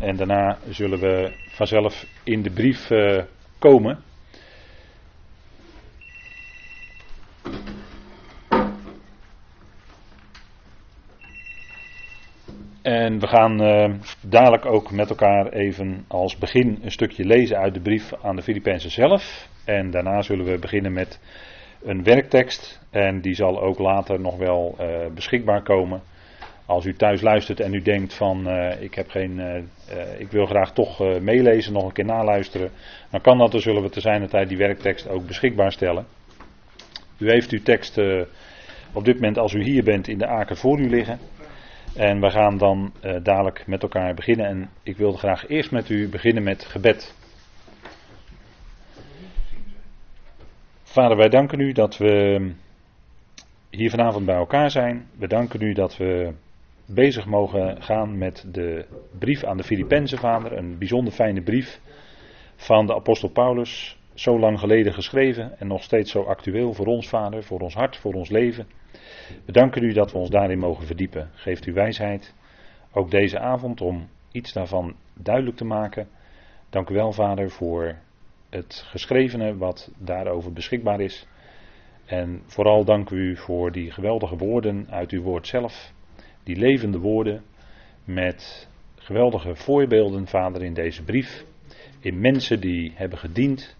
En daarna zullen we vanzelf in de brief uh, komen. En we gaan uh, dadelijk ook met elkaar even als begin een stukje lezen uit de brief aan de Filippenzen zelf. En daarna zullen we beginnen met een werktekst. En die zal ook later nog wel uh, beschikbaar komen. Als u thuis luistert en u denkt van uh, ik, heb geen, ik wil graag toch meelezen, nog een keer naluisteren. Dan kan dat, dan zullen we te zijn tijd die werktekst ook beschikbaar stellen. U heeft uw tekst op dit moment als u hier bent in de aken voor u liggen. En we gaan dan dadelijk met elkaar beginnen. En ik wilde graag eerst met u beginnen met gebed. Vader, wij danken u dat we hier vanavond bij elkaar zijn. We danken u dat we bezig mogen gaan met de brief aan de Filippenzen, Vader. Een bijzonder fijne brief van de apostel Paulus. Zo lang geleden geschreven en nog steeds zo actueel voor ons, Vader, voor ons hart, voor ons leven. We danken u dat we ons daarin mogen verdiepen. Geeft u wijsheid, ook deze avond, om iets daarvan duidelijk te maken. Dank u wel, Vader, voor het geschrevene wat daarover beschikbaar is. En vooral dank u voor die geweldige woorden uit uw woord zelf. Die levende woorden met geweldige voorbeelden, Vader, in deze brief. In mensen die hebben gediend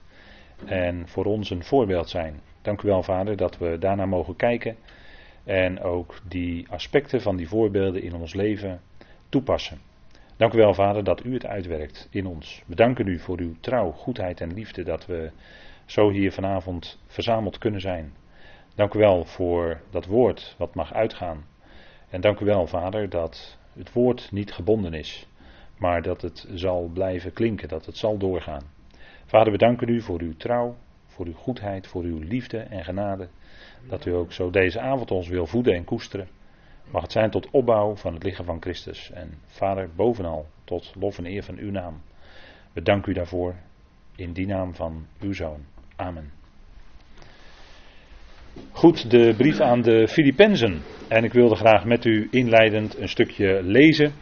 en voor ons een voorbeeld zijn. Dank u wel, Vader, dat we daarna mogen kijken en ook die aspecten van die voorbeelden in ons leven toepassen. Dank u wel, Vader, dat u het uitwerkt in ons. We danken u voor uw trouw, goedheid en liefde dat we zo hier vanavond verzameld kunnen zijn. Dank u wel voor dat woord wat mag uitgaan. En dank u wel, Vader, dat het woord niet gebonden is, maar dat het zal blijven klinken, dat het zal doorgaan. Vader, we danken u voor uw trouw, voor uw goedheid, voor uw liefde en genade. Dat u ook zo deze avond ons wil voeden en koesteren. Mag het zijn tot opbouw van het lichaam van Christus. En Vader, bovenal tot lof en eer van uw naam. We danken u daarvoor in die naam van uw zoon. Amen. Goed, de brief aan de Filippenzen. En ik wilde graag met u inleidend een stukje lezen.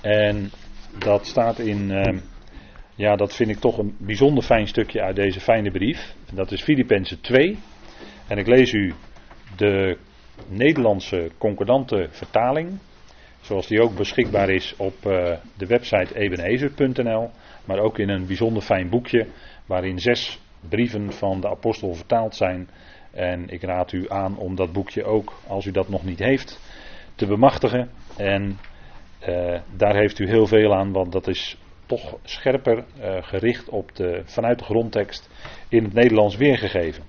En dat staat in, uh, ja, dat vind ik toch een bijzonder fijn stukje uit deze fijne brief. Dat is Filippenzen 2. En ik lees u de Nederlandse concordante vertaling, zoals die ook beschikbaar is op uh, de website ebenezer.nl, maar ook in een bijzonder fijn boekje waarin zes brieven van de apostel vertaald zijn. En ik raad u aan om dat boekje ook, als u dat nog niet heeft, te bemachtigen. En uh, daar heeft u heel veel aan, want dat is toch scherper uh, gericht op de, vanuit de grondtekst in het Nederlands weergegeven.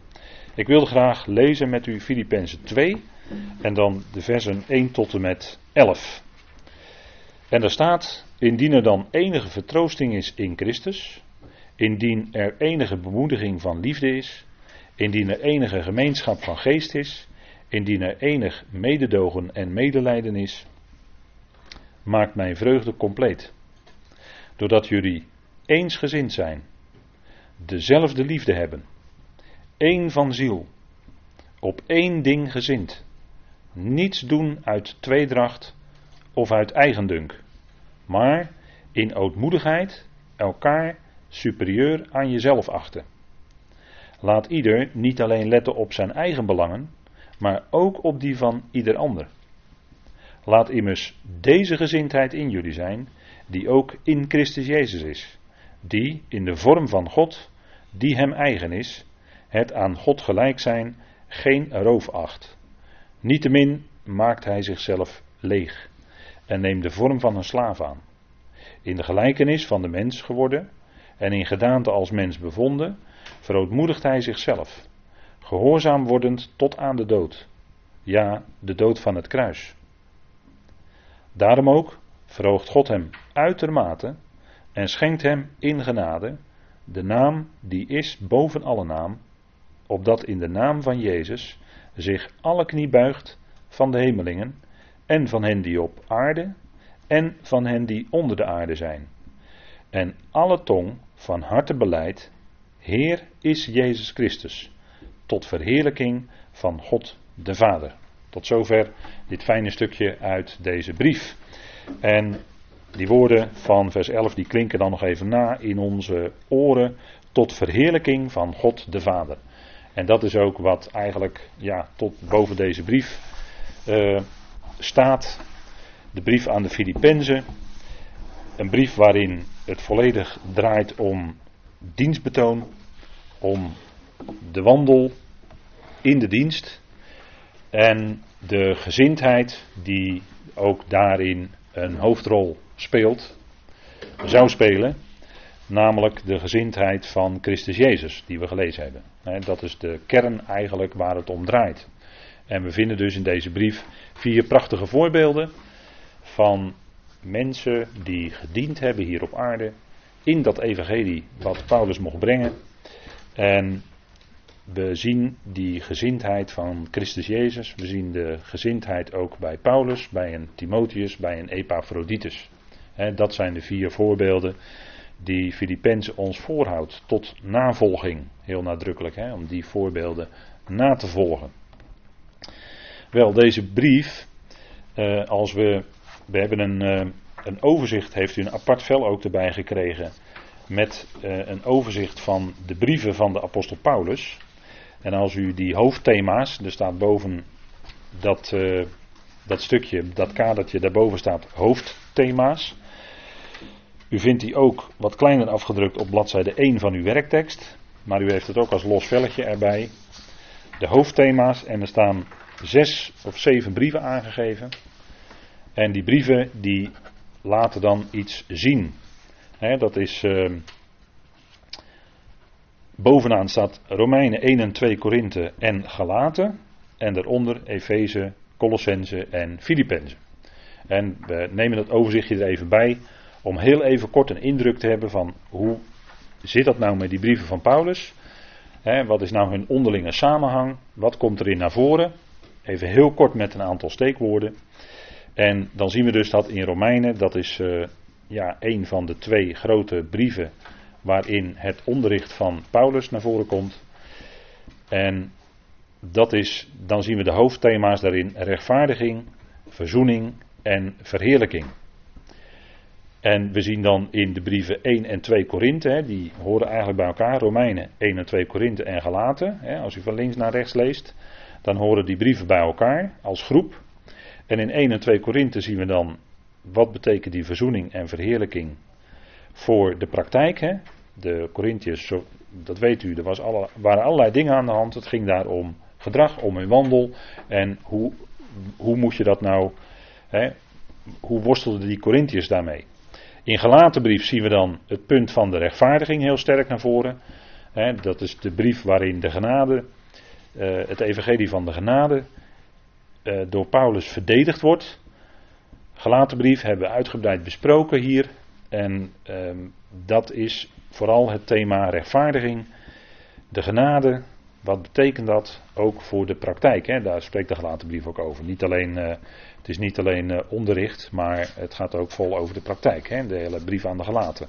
Ik wilde graag lezen met u Filippenzen 2 en dan de versen 1 tot en met 11. En daar staat, indien er dan enige vertroosting is in Christus, indien er enige bemoediging van liefde is, indien er enige gemeenschap van geest is, indien er enig mededogen en medelijden is, maakt mijn vreugde compleet. Doordat jullie eensgezind zijn, dezelfde liefde hebben één van ziel, op één ding gezind, niets doen uit tweedracht of uit eigendunk, maar in ootmoedigheid elkaar superieur aan jezelf achten. Laat ieder niet alleen letten op zijn eigen belangen, maar ook op die van ieder ander. Laat immers deze gezindheid in jullie zijn, die ook in Christus Jezus is, die in de vorm van God, die hem eigen is, het aan God gelijk zijn geen roof acht. Niettemin maakt hij zichzelf leeg en neemt de vorm van een slaaf aan. In de gelijkenis van de mens geworden en in gedaante als mens bevonden, verootmoedigt hij zichzelf, gehoorzaam wordend tot aan de dood, ja, de dood van het kruis. Daarom ook verhoogt God hem uitermate en schenkt hem in genade de naam die is boven alle naam, opdat in de naam van Jezus zich alle knie buigt van de hemelingen en van hen die op aarde en van hen die onder de aarde zijn. En alle tong van harte beleid, Heer is Jezus Christus, tot verheerlijking van God de Vader. Tot zover dit fijne stukje uit deze brief. En die woorden van vers 11 die klinken dan nog even na in onze oren tot verheerlijking van God de Vader. En dat is ook wat eigenlijk ja, tot boven deze brief uh, staat. De brief aan de Filippenzen. Een brief waarin het volledig draait om dienstbetoon, om de wandel in de dienst en de gezindheid die ook daarin een hoofdrol speelt, zou spelen, namelijk de gezindheid van Christus Jezus, die we gelezen hebben. Dat is de kern eigenlijk waar het om draait. En we vinden dus in deze brief vier prachtige voorbeelden van mensen die gediend hebben hier op aarde in dat evangelie wat Paulus mocht brengen. En we zien die gezindheid van Christus Jezus. We zien de gezindheid ook bij Paulus, bij een Timotheus, bij een Epaphroditus. dat zijn de vier voorbeelden die Filippenzen ons voorhoudt tot navolging. Heel nadrukkelijk, om die voorbeelden na te volgen. Wel, deze brief, eh, als we, we hebben een, eh, een overzicht, heeft u een apart vel ook erbij gekregen, met eh, een overzicht van de brieven van de apostel Paulus. En als u die hoofdthema's, er staat boven dat, uh, dat stukje, dat kadertje, daarboven staat hoofdthema's. U vindt die ook wat kleiner afgedrukt op bladzijde 1 van uw werktekst. Maar u heeft het ook als los velletje erbij. De hoofdthema's en er staan zes of zeven brieven aangegeven. En die brieven die laten dan iets zien. Dat is. Uh, bovenaan staat Romeinen 1 en 2 Korinthe en Galaten. En daaronder Efeze, Colossense en Filippenzen. En we nemen dat overzichtje er even bij. Om heel even kort een indruk te hebben van hoe zit dat nou met die brieven van Paulus. wat is nou hun onderlinge samenhang? Wat komt erin naar voren? Even heel kort met een aantal steekwoorden. En dan zien we dus dat in Romeinen, dat is uh, ja, een van de twee grote brieven waarin het onderricht van Paulus naar voren komt. En dat is, dan zien we de hoofdthema's daarin: rechtvaardiging, verzoening en verheerlijking. En we zien dan in de brieven 1 en 2 Korinthe, die horen eigenlijk bij elkaar, Romeinen 1 en 2 Korinthe en Galaten. Als u van links naar rechts leest, dan horen die brieven bij elkaar als groep. En in 1 en 2 Korinthe zien we dan wat betekent die verzoening en verheerlijking voor de praktijk. Hè? De Corinthiërs, dat weet u, er was waren allerlei dingen aan de hand. Het ging daar om gedrag, om hun wandel. En hoe, hoe moet je dat nou, hè? hoe worstelden die Corinthiërs daarmee? In Galatenbrief zien we dan het punt van de rechtvaardiging heel sterk naar voren. Hè? Dat is de brief waarin de genade uh, het evangelie van de genade uh, door Paulus verdedigd wordt. Galatenbrief hebben we uitgebreid besproken hier. En uh, dat is vooral het thema rechtvaardiging, de genade. Wat betekent dat ook voor de praktijk? Hè? Daar spreekt de Galatenbrief ook over. Niet alleen, uh, het is niet alleen onderricht, maar het gaat ook vol over de praktijk. Hè? De hele brief aan de Galaten.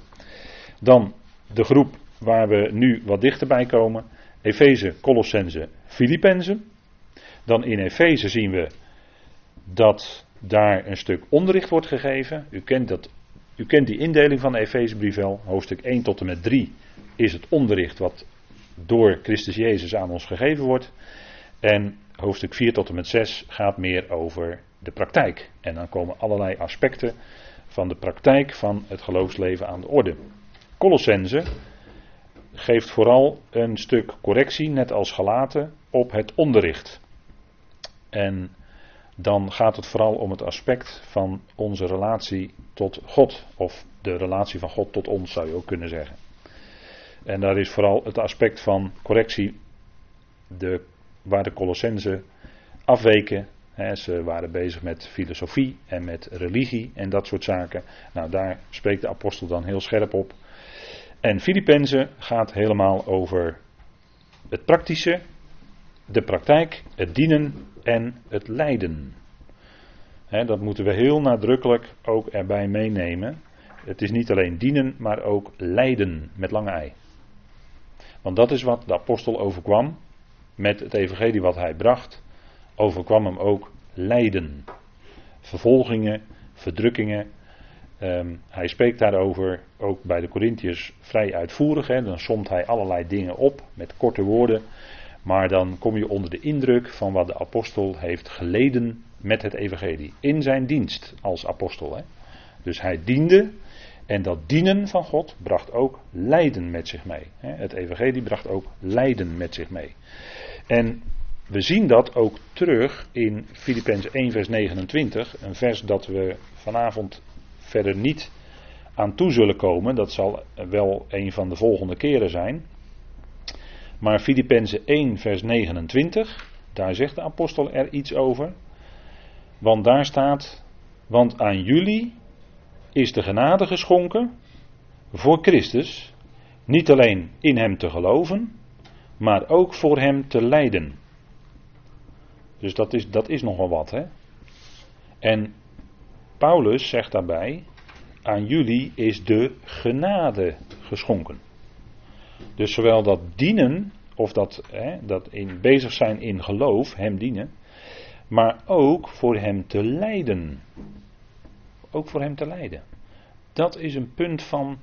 Dan de groep waar we nu wat dichterbij komen. Efeze, Colossense, Filippenzen. Dan in Efeze zien we dat daar een stuk onderricht wordt gegeven. U kent, dat, u kent die indeling van de Efezebrief wel. Hoofdstuk 1 tot en met 3 is het onderricht wat door Christus Jezus aan ons gegeven wordt. En hoofdstuk 4 tot en met 6 gaat meer over de praktijk. En dan komen allerlei aspecten van de praktijk van het geloofsleven aan de orde. Colossense geeft vooral een stuk correctie, net als gelaten, op het onderricht. En dan gaat het vooral om het aspect van onze relatie tot God. Of de relatie van God tot ons, zou je ook kunnen zeggen. En daar is vooral het aspect van correctie, de, waar de Colossense afweken. ze waren bezig met filosofie en met religie en dat soort zaken. Nou, daar spreekt de apostel dan heel scherp op. En Filippenzen gaat helemaal over het praktische, de praktijk, het dienen en het lijden. dat moeten we heel nadrukkelijk ook erbij meenemen. Het is niet alleen dienen, maar ook lijden met lange ei. Want dat is wat de apostel overkwam met het evangelie wat hij bracht. Overkwam hem ook lijden. Vervolgingen, verdrukkingen, Ehm, hij spreekt daarover ook bij de Corinthiërs vrij uitvoerig. Dan somt hij allerlei dingen op met korte woorden. Maar dan kom je onder de indruk van wat de apostel heeft geleden met het evangelie. In zijn dienst als apostel. Hè. Dus hij diende. En dat dienen van God bracht ook lijden met zich mee. Het evangelie bracht ook lijden met zich mee. En we zien dat ook terug in Filippenzen 1 vers 29. Een vers dat we vanavond verder niet aan toe zullen komen. Dat zal wel een van de volgende keren zijn. Maar Filippenzen 1 vers 29. Daar zegt de apostel er iets over. Want daar staat, want aan jullie is de genade geschonken voor Christus, niet alleen in Hem te geloven, maar ook voor Hem te lijden. Dus dat is, dat is nogal wat, hè? En Paulus zegt daarbij, aan jullie is de genade geschonken. Dus zowel dat dienen, of dat, hè, dat in bezig zijn in geloof, hem dienen, maar ook voor hem te lijden. Ook voor hem te lijden. Dat is een punt van,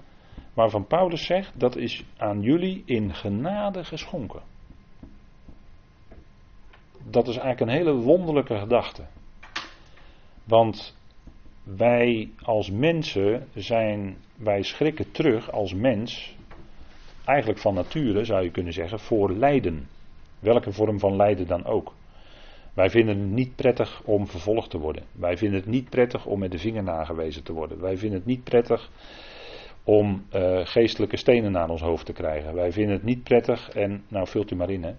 waarvan Paulus zegt, dat is aan jullie in genade geschonken. Dat is eigenlijk een hele wonderlijke gedachte. Want wij als mensen zijn, wij schrikken terug als mens, eigenlijk van nature zou je kunnen zeggen, voor lijden. Welke vorm van lijden dan ook. Wij vinden het niet prettig om vervolgd te worden. Wij vinden het niet prettig om met de vinger nagewezen te worden. Wij vinden het niet prettig om uh, geestelijke stenen naar ons hoofd te krijgen. Wij vinden het niet prettig en, nou vult u maar in hè.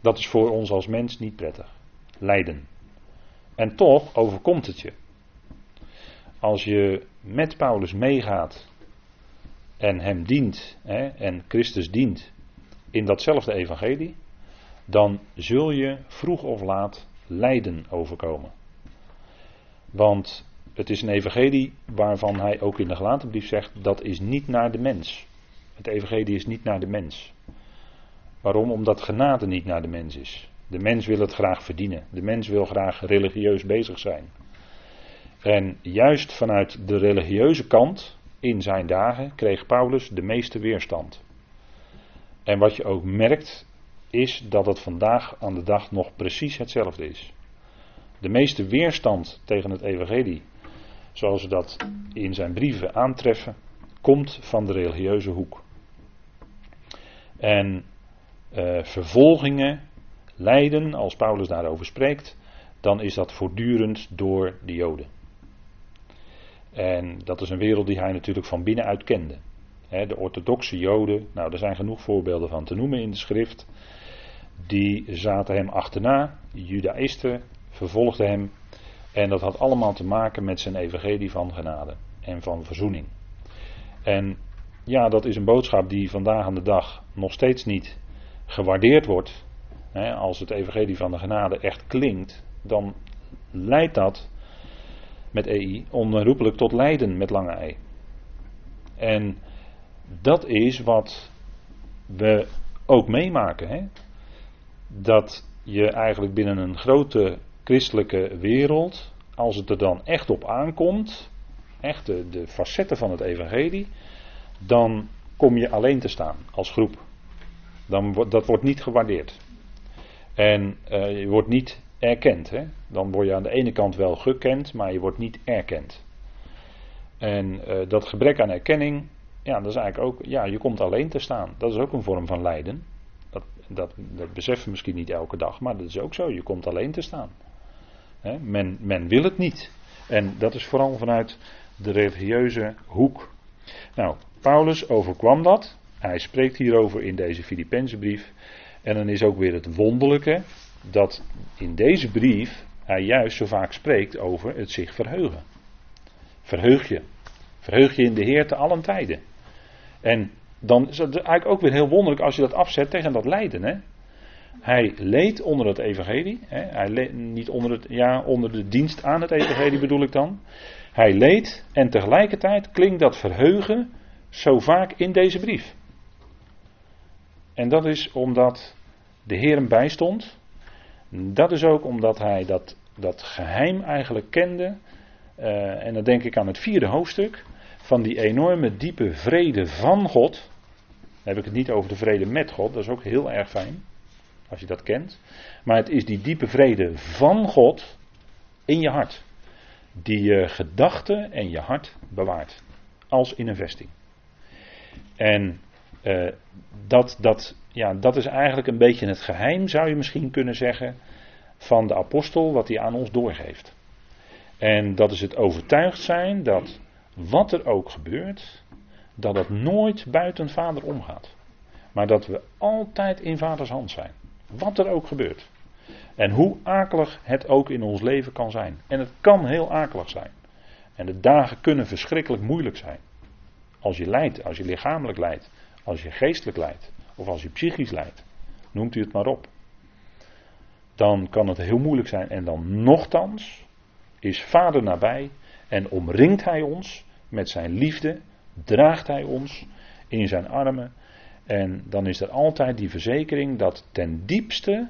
Dat is voor ons als mens niet prettig. Lijden. En toch overkomt het je. Als je met Paulus meegaat en hem dient hè, en Christus dient in datzelfde evangelie, dan zul je vroeg of laat lijden overkomen. Want het is een evangelie waarvan hij ook in de gelaten brief zegt, dat is niet naar de mens. Het evangelie is niet naar de mens. Waarom? Omdat genade niet naar de mens is. De mens wil het graag verdienen. De mens wil graag religieus bezig zijn. En juist vanuit de religieuze kant in zijn dagen kreeg Paulus de meeste weerstand. En wat je ook merkt is dat het vandaag aan de dag nog precies hetzelfde is. De meeste weerstand tegen het evangelie, zoals we dat in zijn brieven aantreffen, komt van de religieuze hoek. En uh, vervolgingen lijden, als Paulus daarover spreekt, dan is dat voortdurend door de Joden. En dat is een wereld die hij natuurlijk van binnenuit kende. de orthodoxe Joden, nou, er zijn genoeg voorbeelden van te noemen in de schrift. Die zaten hem achterna, Judaïsten vervolgden hem. En dat had allemaal te maken met zijn evangelie van genade en van verzoening. En ja, dat is een boodschap die vandaag aan de dag nog steeds niet gewaardeerd wordt als het evangelie van de genade echt klinkt, dan leidt dat met EI onherroepelijk tot lijden met lange ei. En dat is wat we ook meemaken. Hè? Dat je eigenlijk binnen een grote christelijke wereld, als het er dan echt op aankomt, echt de, facetten van het evangelie, dan kom je alleen te staan als groep. Dan, dat wordt niet gewaardeerd. En uh, je wordt niet erkend. Hè? Dan word je aan de ene kant wel gekend, maar je wordt niet erkend. En uh, dat gebrek aan erkenning, ja, dat is eigenlijk ook, ja, je komt alleen te staan. Dat is ook een vorm van lijden. Dat, dat, dat beseffen we misschien niet elke dag, maar dat is ook zo. Je komt alleen te staan. Hè? Men, men wil het niet. En dat is vooral vanuit de religieuze hoek. Nou, Paulus overkwam dat. Hij spreekt hierover in deze Filippense brief. En dan is ook weer het wonderlijke dat in deze brief hij juist zo vaak spreekt over het zich verheugen. Verheug je. Verheug je in de Heer te allen tijden. En dan is het eigenlijk ook weer heel wonderlijk als je dat afzet tegen dat lijden. Hè? Hij leed onder het evangelie. Hè? Hij leed, niet onder, het, ja, onder de dienst aan het evangelie bedoel ik dan. Hij leed en tegelijkertijd klinkt dat verheugen zo vaak in deze brief. En dat is omdat de Heer hem bijstond. Dat is ook omdat hij dat, dat geheim eigenlijk kende. eh, en dan denk ik aan het vierde hoofdstuk, van die enorme diepe vrede van God. Dan heb ik het niet over de vrede met God, dat is ook heel erg fijn, als je dat kent. Maar het is die diepe vrede van God in je hart, die je gedachten en je hart bewaart, als in een vesting. En uh, dat, dat, ja, dat is eigenlijk een beetje het geheim, zou je misschien kunnen zeggen, van de apostel, wat hij aan ons doorgeeft. En dat is het overtuigd zijn dat wat er ook gebeurt, dat het nooit buiten vader omgaat. Maar dat we altijd in vaders hand zijn. Wat er ook gebeurt. En hoe akelig het ook in ons leven kan zijn. En het kan heel akelig zijn. En de dagen kunnen verschrikkelijk moeilijk zijn. Als je lijdt, als je lichamelijk lijdt, als je geestelijk lijdt, of als je psychisch lijdt, noemt u het maar op. Dan kan het heel moeilijk zijn. En dan nochtans is Vader nabij en omringt Hij ons met zijn liefde, draagt Hij ons in zijn armen. En dan is er altijd die verzekering dat ten diepste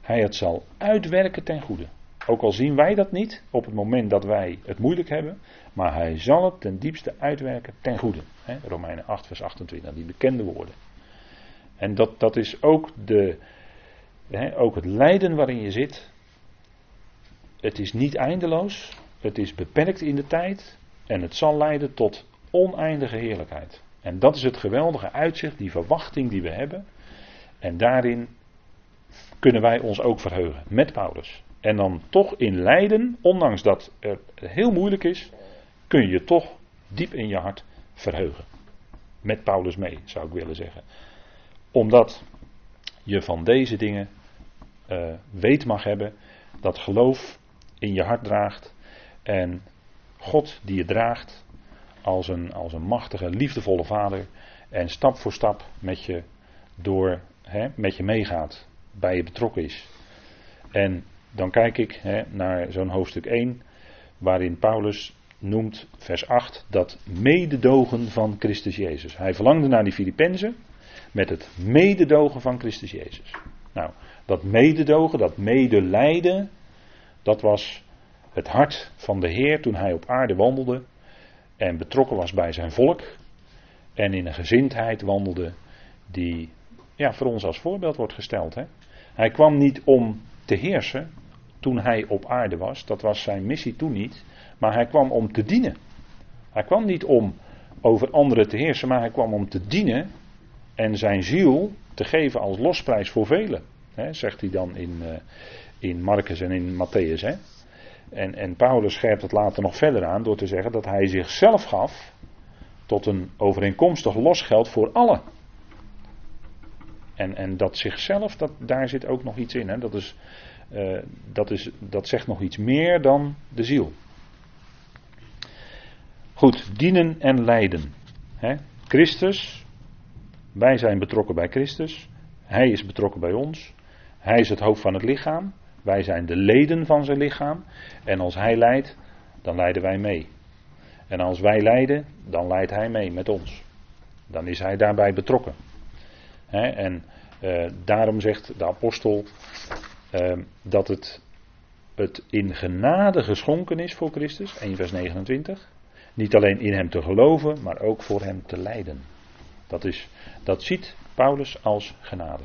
Hij het zal uitwerken ten goede. Ook al zien wij dat niet op het moment dat wij het moeilijk hebben, maar hij zal het ten diepste uitwerken ten goede. Romeinen 8, vers 28, die bekende woorden. En dat, dat is ook, de, ook het lijden waarin je zit. Het is niet eindeloos, het is beperkt in de tijd en het zal leiden tot oneindige heerlijkheid. En dat is het geweldige uitzicht, die verwachting die we hebben. En daarin kunnen wij ons ook verheugen met Paulus. En dan toch in lijden, ondanks dat het heel moeilijk is, kun je toch diep in je hart verheugen. Met Paulus mee, zou ik willen zeggen. Omdat je van deze dingen uh, weet mag hebben dat geloof in je hart draagt en God die je draagt als een, als een machtige, liefdevolle vader en stap voor stap met je door, hè, met je meegaat, bij je betrokken is. En dan kijk ik hè, naar zo'n hoofdstuk 1, waarin Paulus noemt, vers 8, dat mededogen van Christus Jezus. Hij verlangde naar die Filippenzen met het mededogen van Christus Jezus. Nou, dat mededogen, dat medelijden, dat was het hart van de Heer toen hij op aarde wandelde en betrokken was bij zijn volk en in een gezindheid wandelde die ja, voor ons als voorbeeld wordt gesteld. Hè? Hij kwam niet om te heersen toen hij op aarde was. Dat was zijn missie toen niet. Maar hij kwam om te dienen. Hij kwam niet om over anderen te heersen, maar hij kwam om te dienen en zijn ziel te geven als losprijs voor velen. Zegt hij dan in, uh, in Marcus en in Matthäus. En, en Paulus scherpt het later nog verder aan door te zeggen dat hij zichzelf gaf tot een overeenkomstig losgeld voor allen. En, en dat zichzelf, dat, daar zit ook nog iets in. Dat, is, uh, dat, is, dat zegt nog iets meer dan de ziel. Goed, dienen en lijden. Christus, wij zijn betrokken bij Christus. Hij is betrokken bij ons. Hij is het hoofd van het lichaam. Wij zijn de leden van zijn lichaam. En als hij leidt, dan leiden wij mee. En als wij leiden, dan leidt hij mee met ons. Dan is hij daarbij betrokken. en uh, daarom zegt de apostel uh, dat het, het in genade geschonken is voor Christus. 1 vers 29. Niet alleen in hem te geloven, maar ook voor hem te lijden. Dat, is, dat ziet Paulus als genade.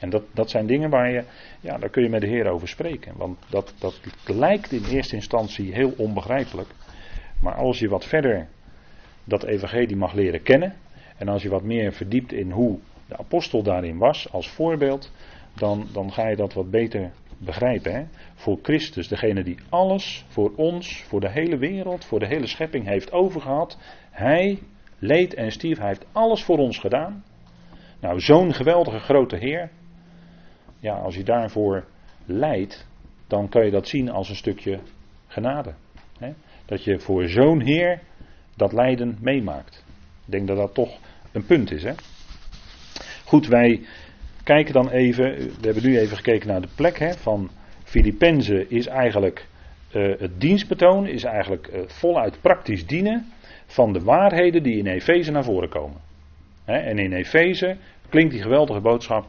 En dat, dat zijn dingen waar je, ja, daar kun je met de Heer over spreken. Want dat, dat lijkt in eerste instantie heel onbegrijpelijk. Maar als je wat verder dat evangelie mag leren kennen. En als je wat meer verdiept in hoe de apostel daarin was als voorbeeld. Dan, dan ga je dat wat beter begrijpen. Hè? Voor Christus, degene die alles voor ons, voor de hele wereld, voor de hele schepping heeft overgehad. Hij leed en stierf, hij heeft alles voor ons gedaan. Nou, zo'n geweldige grote Heer. Ja, als je daarvoor leidt, dan kan je dat zien als een stukje genade. Hè? Dat je voor zo'n Heer dat lijden meemaakt. Ik denk dat dat toch een punt is. Hè? Goed, wij kijken dan even, we hebben nu even gekeken naar de plek hè, van Filippenzen is eigenlijk uh, het dienstbetoon, is eigenlijk uh, voluit praktisch dienen van de waarheden die in Efeze naar voren komen. En in Efeze klinkt die geweldige boodschap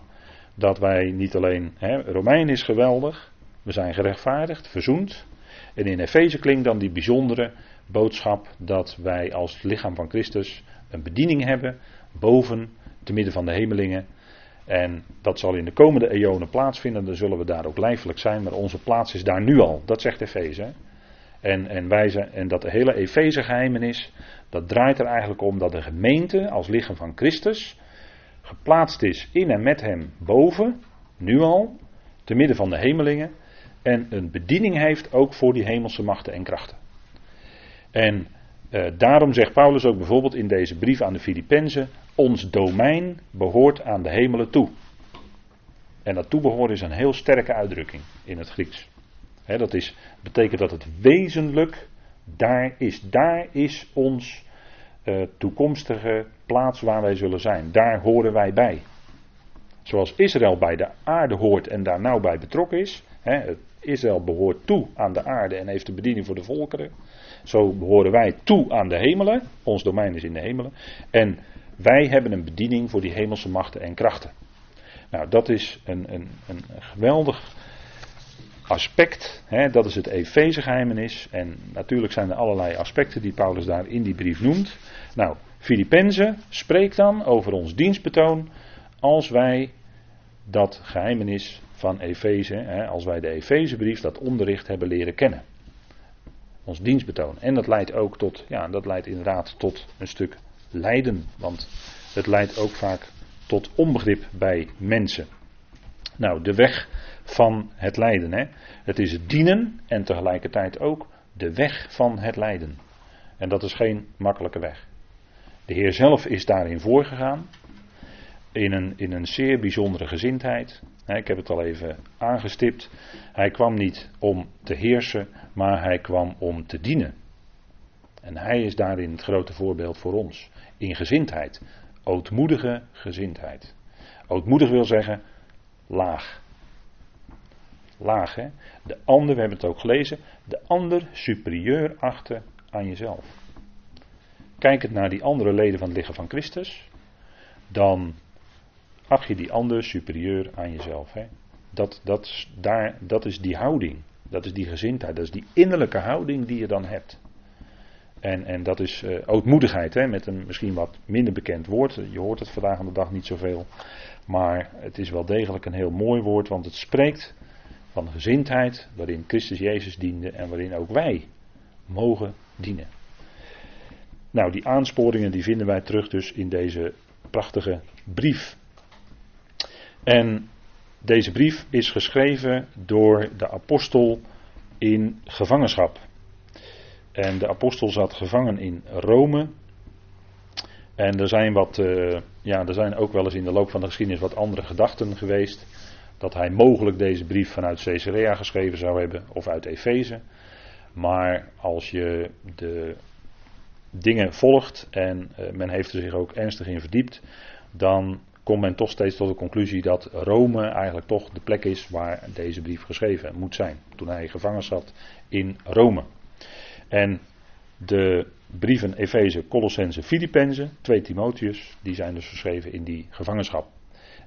dat wij niet alleen, hè, Romein is geweldig, we zijn gerechtvaardigd, verzoend. En in Efeze klinkt dan die bijzondere boodschap dat wij als lichaam van Christus een bediening hebben boven, te midden van de hemelingen. En dat zal in de komende eonen plaatsvinden, dan zullen we daar ook lijfelijk zijn, maar onze plaats is daar nu al. Dat zegt Efeze. En, en, en dat de hele Efeze geheimenis, dat draait er eigenlijk om dat de gemeente als lichaam van Christus geplaatst is in en met hem boven, nu al, te midden van de hemelingen, en een bediening heeft ook voor die hemelse machten en krachten. En eh, daarom zegt Paulus ook bijvoorbeeld in deze brief aan de Filippenzen: ons domein behoort aan de hemelen toe. En dat toebehoren is een heel sterke uitdrukking in het Grieks. Dat is, betekent dat het wezenlijk daar is. Daar is ons uh, toekomstige plaats waar wij zullen zijn. Daar horen wij bij. Zoals Israël bij de aarde hoort en daar nauw bij betrokken is. Israël behoort toe aan de aarde en heeft de bediening voor de volkeren. Zo behoren wij toe aan de hemelen. Ons domein is in de hemelen. En wij hebben een bediening voor die hemelse machten en krachten. Nou, dat is een, een, een geweldig aspect. Hè, dat is het Efeze geheimenis. En natuurlijk zijn er allerlei aspecten die Paulus daar in die brief noemt. Nou, Filippenzen spreekt dan over ons dienstbetoon als wij dat geheimenis van Efeze, als wij de Efezebrief, dat onderricht hebben leren kennen. Ons dienstbetoon. En dat leidt ook tot, ja, dat leidt inderdaad tot een stuk lijden. Want het leidt ook vaak tot onbegrip bij mensen. Nou, de weg van het lijden. Hè. Het is het dienen en tegelijkertijd ook de weg van het lijden. En dat is geen makkelijke weg. De Heer zelf is daarin voorgegaan. In een, in een zeer bijzondere gezindheid. Ik heb het al even aangestipt. Hij kwam niet om te heersen, maar hij kwam om te dienen. En hij is daarin het grote voorbeeld voor ons. In gezindheid. Ootmoedige gezindheid. Ootmoedig wil zeggen laag. Laag, hè? De ander, we hebben het ook gelezen, de ander superieur achten aan jezelf. Kijk het naar die andere leden van het lichaam van Christus, dan acht je die ander superieur aan jezelf. Hè? Dat, dat, daar, dat is die houding, dat is die gezindheid, dat is die innerlijke houding die je dan hebt. En, en dat is uh, ootmoedigheid, hè, met een misschien wat minder bekend woord. Je hoort het vandaag aan de dag niet zoveel. Maar het is wel degelijk een heel mooi woord, want het spreekt van gezindheid waarin Christus Jezus diende en waarin ook wij mogen dienen. Nou, die aansporingen die vinden wij terug dus in deze prachtige brief. En deze brief is geschreven door de apostel in gevangenschap. En de apostel zat gevangen in Rome. En er zijn, wat, uh, ja, er zijn ook wel eens in de loop van de geschiedenis wat andere gedachten geweest. Dat hij mogelijk deze brief vanuit Caesarea geschreven zou hebben of uit Efeze. Maar als je de dingen volgt en uh, men heeft er zich ook ernstig in verdiept, dan komt men toch steeds tot de conclusie dat Rome eigenlijk toch de plek is waar deze brief geschreven moet zijn. Toen hij gevangen zat in Rome. En de brieven Efeze, Colossense, Filippenzen, 2 Timotheus, die zijn dus geschreven in die gevangenschap.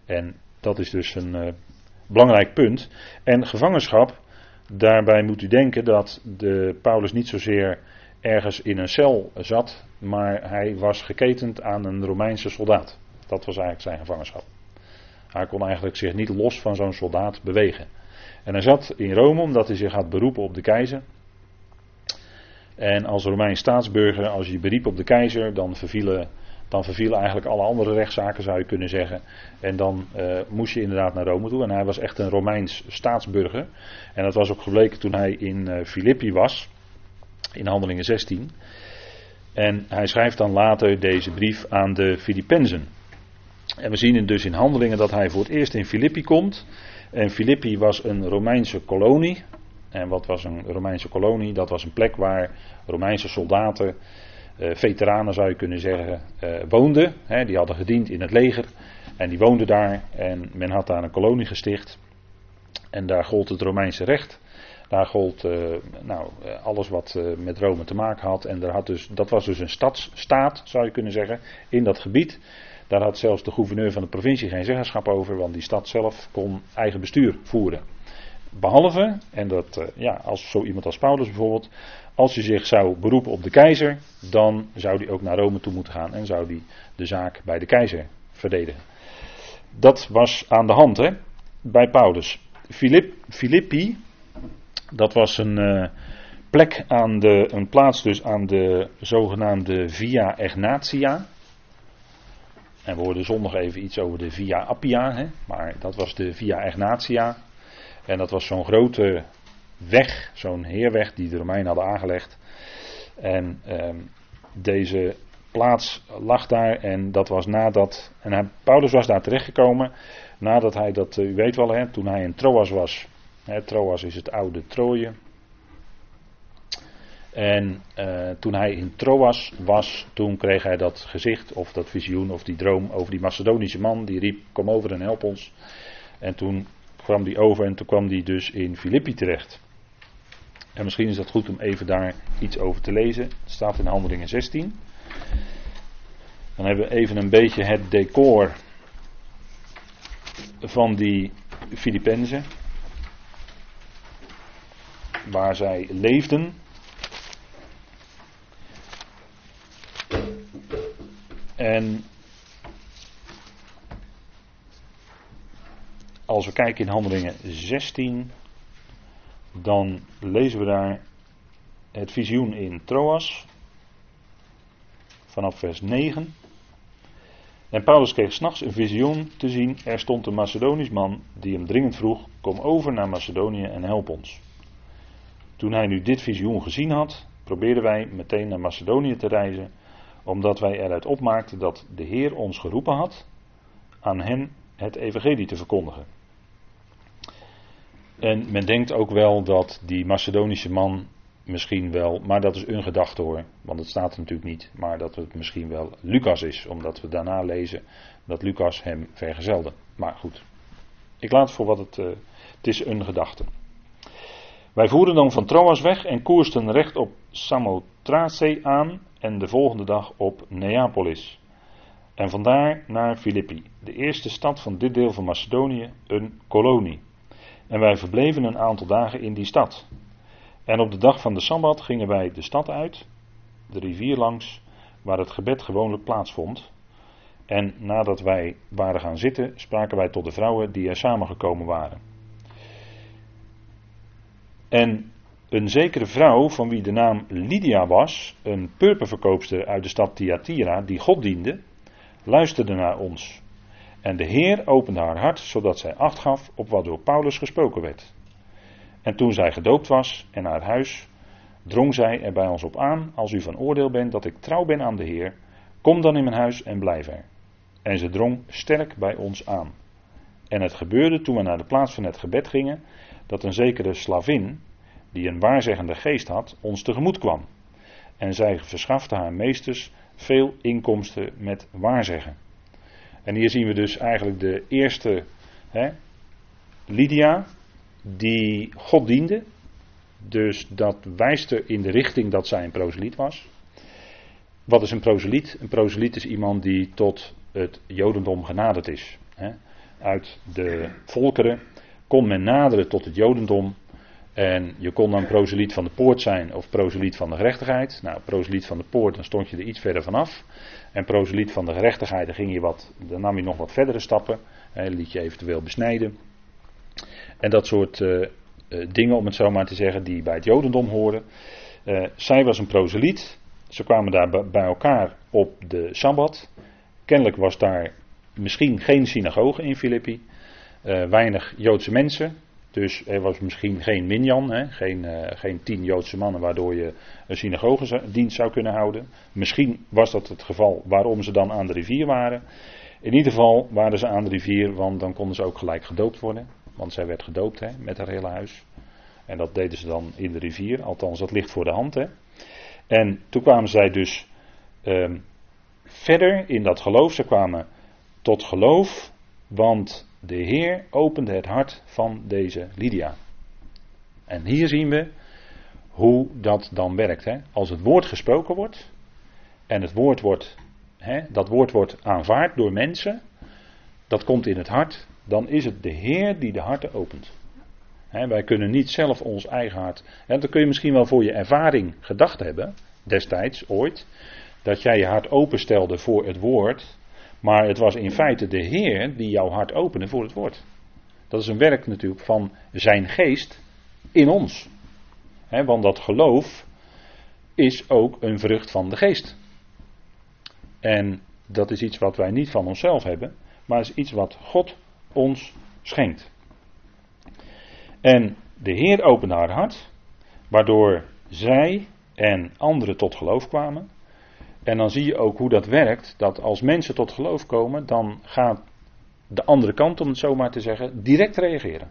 En dat is dus een uh, belangrijk punt. En gevangenschap, daarbij moet u denken dat de Paulus niet zozeer ergens in een cel zat, maar hij was geketend aan een Romeinse soldaat. Dat was eigenlijk zijn gevangenschap. Hij kon eigenlijk zich niet los van zo'n soldaat bewegen. En hij zat in Rome omdat hij zich had beroepen op de keizer. En als Romeins staatsburger, als je beriep op de keizer, dan vervielen, dan vervielen eigenlijk alle andere rechtszaken, zou je kunnen zeggen. En dan uh, moest je inderdaad naar Rome toe. En hij was echt een Romeins staatsburger. En dat was ook gebleken toen hij in uh, Filippi was, in Handelingen 16. En hij schrijft dan later deze brief aan de Filippenzen. En we zien dus in Handelingen dat hij voor het eerst in Filippi komt. En Filippi was een Romeinse kolonie. En wat was een Romeinse kolonie? Dat was een plek waar Romeinse soldaten, eh, veteranen zou je kunnen zeggen, eh, woonden. Hè, die hadden gediend in het leger. En die woonden daar. En men had daar een kolonie gesticht. En daar gold het Romeinse recht. Daar gold uh, nou, alles wat uh, met Rome te maken had. En daar had dus, dat was dus een stadsstaat, zou je kunnen zeggen, in dat gebied. Daar had zelfs de gouverneur van de provincie geen zeggenschap over, want die stad zelf kon eigen bestuur voeren. Behalve, en dat, uh, ja, als zo iemand als Paulus bijvoorbeeld, als hij zich zou beroepen op de keizer, dan zou hij ook naar Rome toe moeten gaan en zou hij de zaak bij de keizer verdedigen. Dat was aan de hand hè, bij Paulus. Filippi, dat was een uh, plek aan de, een plaats dus aan de zogenaamde Via Egnatia. En we hoorden zondag even iets over de Via Appia, hè, maar dat was de Via Egnatia. En dat was zo'n grote weg, zo'n heerweg die de Romeinen hadden aangelegd. En ehm, deze plaats lag daar en dat was nadat, en Paulus was daar terechtgekomen nadat hij dat, eh, u weet wel, hè, toen hij in Troas was. Hè, Troas is het oude Troje. En uh, toen hij in Troas was, toen kreeg hij dat gezicht of dat visioen of die droom over die Macedonische man. Die riep, kom over en help ons. En toen kwam die over en toen kwam die dus in Filippi terecht. En misschien is dat goed om even daar iets over te lezen. Het staat in Handelingen 16. Dan hebben we even een beetje het decor van die Filippenzen. Waar zij leefden. En als we kijken in Handelingen 16, dan lezen we daar het visioen in Troas, vanaf vers 9. En Paulus kreeg s'nachts een visioen te zien. Er stond een Macedonisch man die hem dringend vroeg: Kom over naar Macedonië en help ons. Toen hij nu dit visioen gezien had, probeerden wij meteen naar Macedonië te reizen, omdat wij eruit opmaakten dat de Heer ons geroepen had aan hen het evangelie te verkondigen. En men denkt ook wel dat die Macedonische man misschien wel, maar dat is een gedachte hoor, want het staat er natuurlijk niet, maar dat het misschien wel Lucas is, omdat we daarna lezen dat Lucas hem vergezelde. Maar goed, ik laat voor wat het, uh, het is een gedachte. Wij voeren dan van Troas weg en koersten recht op Samothrace aan en de volgende dag op Neapolis. En vandaar naar Filippi, de eerste stad van dit deel van Macedonië, een kolonie. En wij verbleven een aantal dagen in die stad. En op de dag van de Sabbat gingen wij de stad uit, de rivier langs, waar het gebed gewoonlijk plaatsvond. En nadat wij waren gaan zitten, spraken wij tot de vrouwen die er samengekomen waren. En een zekere vrouw, van wie de naam Lydia was, een purperverkoopster uit de stad Thyatira, die God diende, luisterde naar ons. En de Heer opende haar hart, zodat zij acht gaf op wat door Paulus gesproken werd. En toen zij gedoopt was en naar huis, drong zij er bij ons op aan: Als u van oordeel bent dat ik trouw ben aan de Heer, kom dan in mijn huis en blijf er. En ze drong sterk bij ons aan. En het gebeurde toen we naar de plaats van het gebed gingen, dat een zekere slavin, die een waarzeggende geest had, ons tegemoet kwam. En zij verschafte haar meesters veel inkomsten met waarzeggen. En hier zien we dus eigenlijk de eerste hè, Lydia, die God diende. Dus dat wijst er in de richting dat zij een proseliet was. Wat is een proseliet? Een proseliet is iemand die tot het Jodendom genaderd is. Uit de volkeren kon men naderen tot het Jodendom. En je kon dan proseliet van de poort zijn of proseliet van de gerechtigheid. Nou, proseliet van de poort, dan stond je er iets verder vanaf. En proseliet van de gerechtigheid, dan, ging je wat, dan nam je nog wat verdere stappen. liet je eventueel besnijden. En dat soort uh, dingen, om het zo maar te zeggen, die bij het Jodendom horen. Uh, zij was een proseliet. Ze kwamen daar bij elkaar op de Sabbat. Kennelijk was daar misschien geen synagoge in Filippi. weinig Joodse mensen. Dus er was misschien geen minyan, hè, geen, geen tien Joodse mannen waardoor je een synagogedienst zou kunnen houden. Misschien was dat het geval waarom ze dan aan de rivier waren. In ieder geval waren ze aan de rivier, want dan konden ze ook gelijk gedoopt worden. Want zij werd gedoopt hè, met haar hele huis. En dat deden ze dan in de rivier. Althans, dat ligt voor de hand. Hè. En toen kwamen zij dus um, verder in dat geloof. Ze kwamen tot geloof. Want de Heer opende het hart van deze Lydia. En hier zien we hoe dat dan werkt. Hè. Als het woord gesproken wordt. En het woord wordt, hè, dat woord wordt aanvaard door mensen. Dat komt in het hart dan is het de Heer die de harten opent. wij kunnen niet zelf ons eigen hart. En dat kun je misschien wel voor je ervaring gedacht hebben, destijds, ooit. Dat jij je hart openstelde voor het woord. Maar het was in feite de Heer die jouw hart opende voor het woord. Dat is een werk natuurlijk van zijn geest in ons. want dat geloof is ook een vrucht van de geest. En dat is iets wat wij niet van onszelf hebben, maar is iets wat God ons schenkt. En de Heer opende haar hart, waardoor zij en anderen tot geloof kwamen. En dan zie je ook hoe dat werkt, dat als mensen tot geloof komen, dan gaat de andere kant, om het zo maar te zeggen, direct reageren.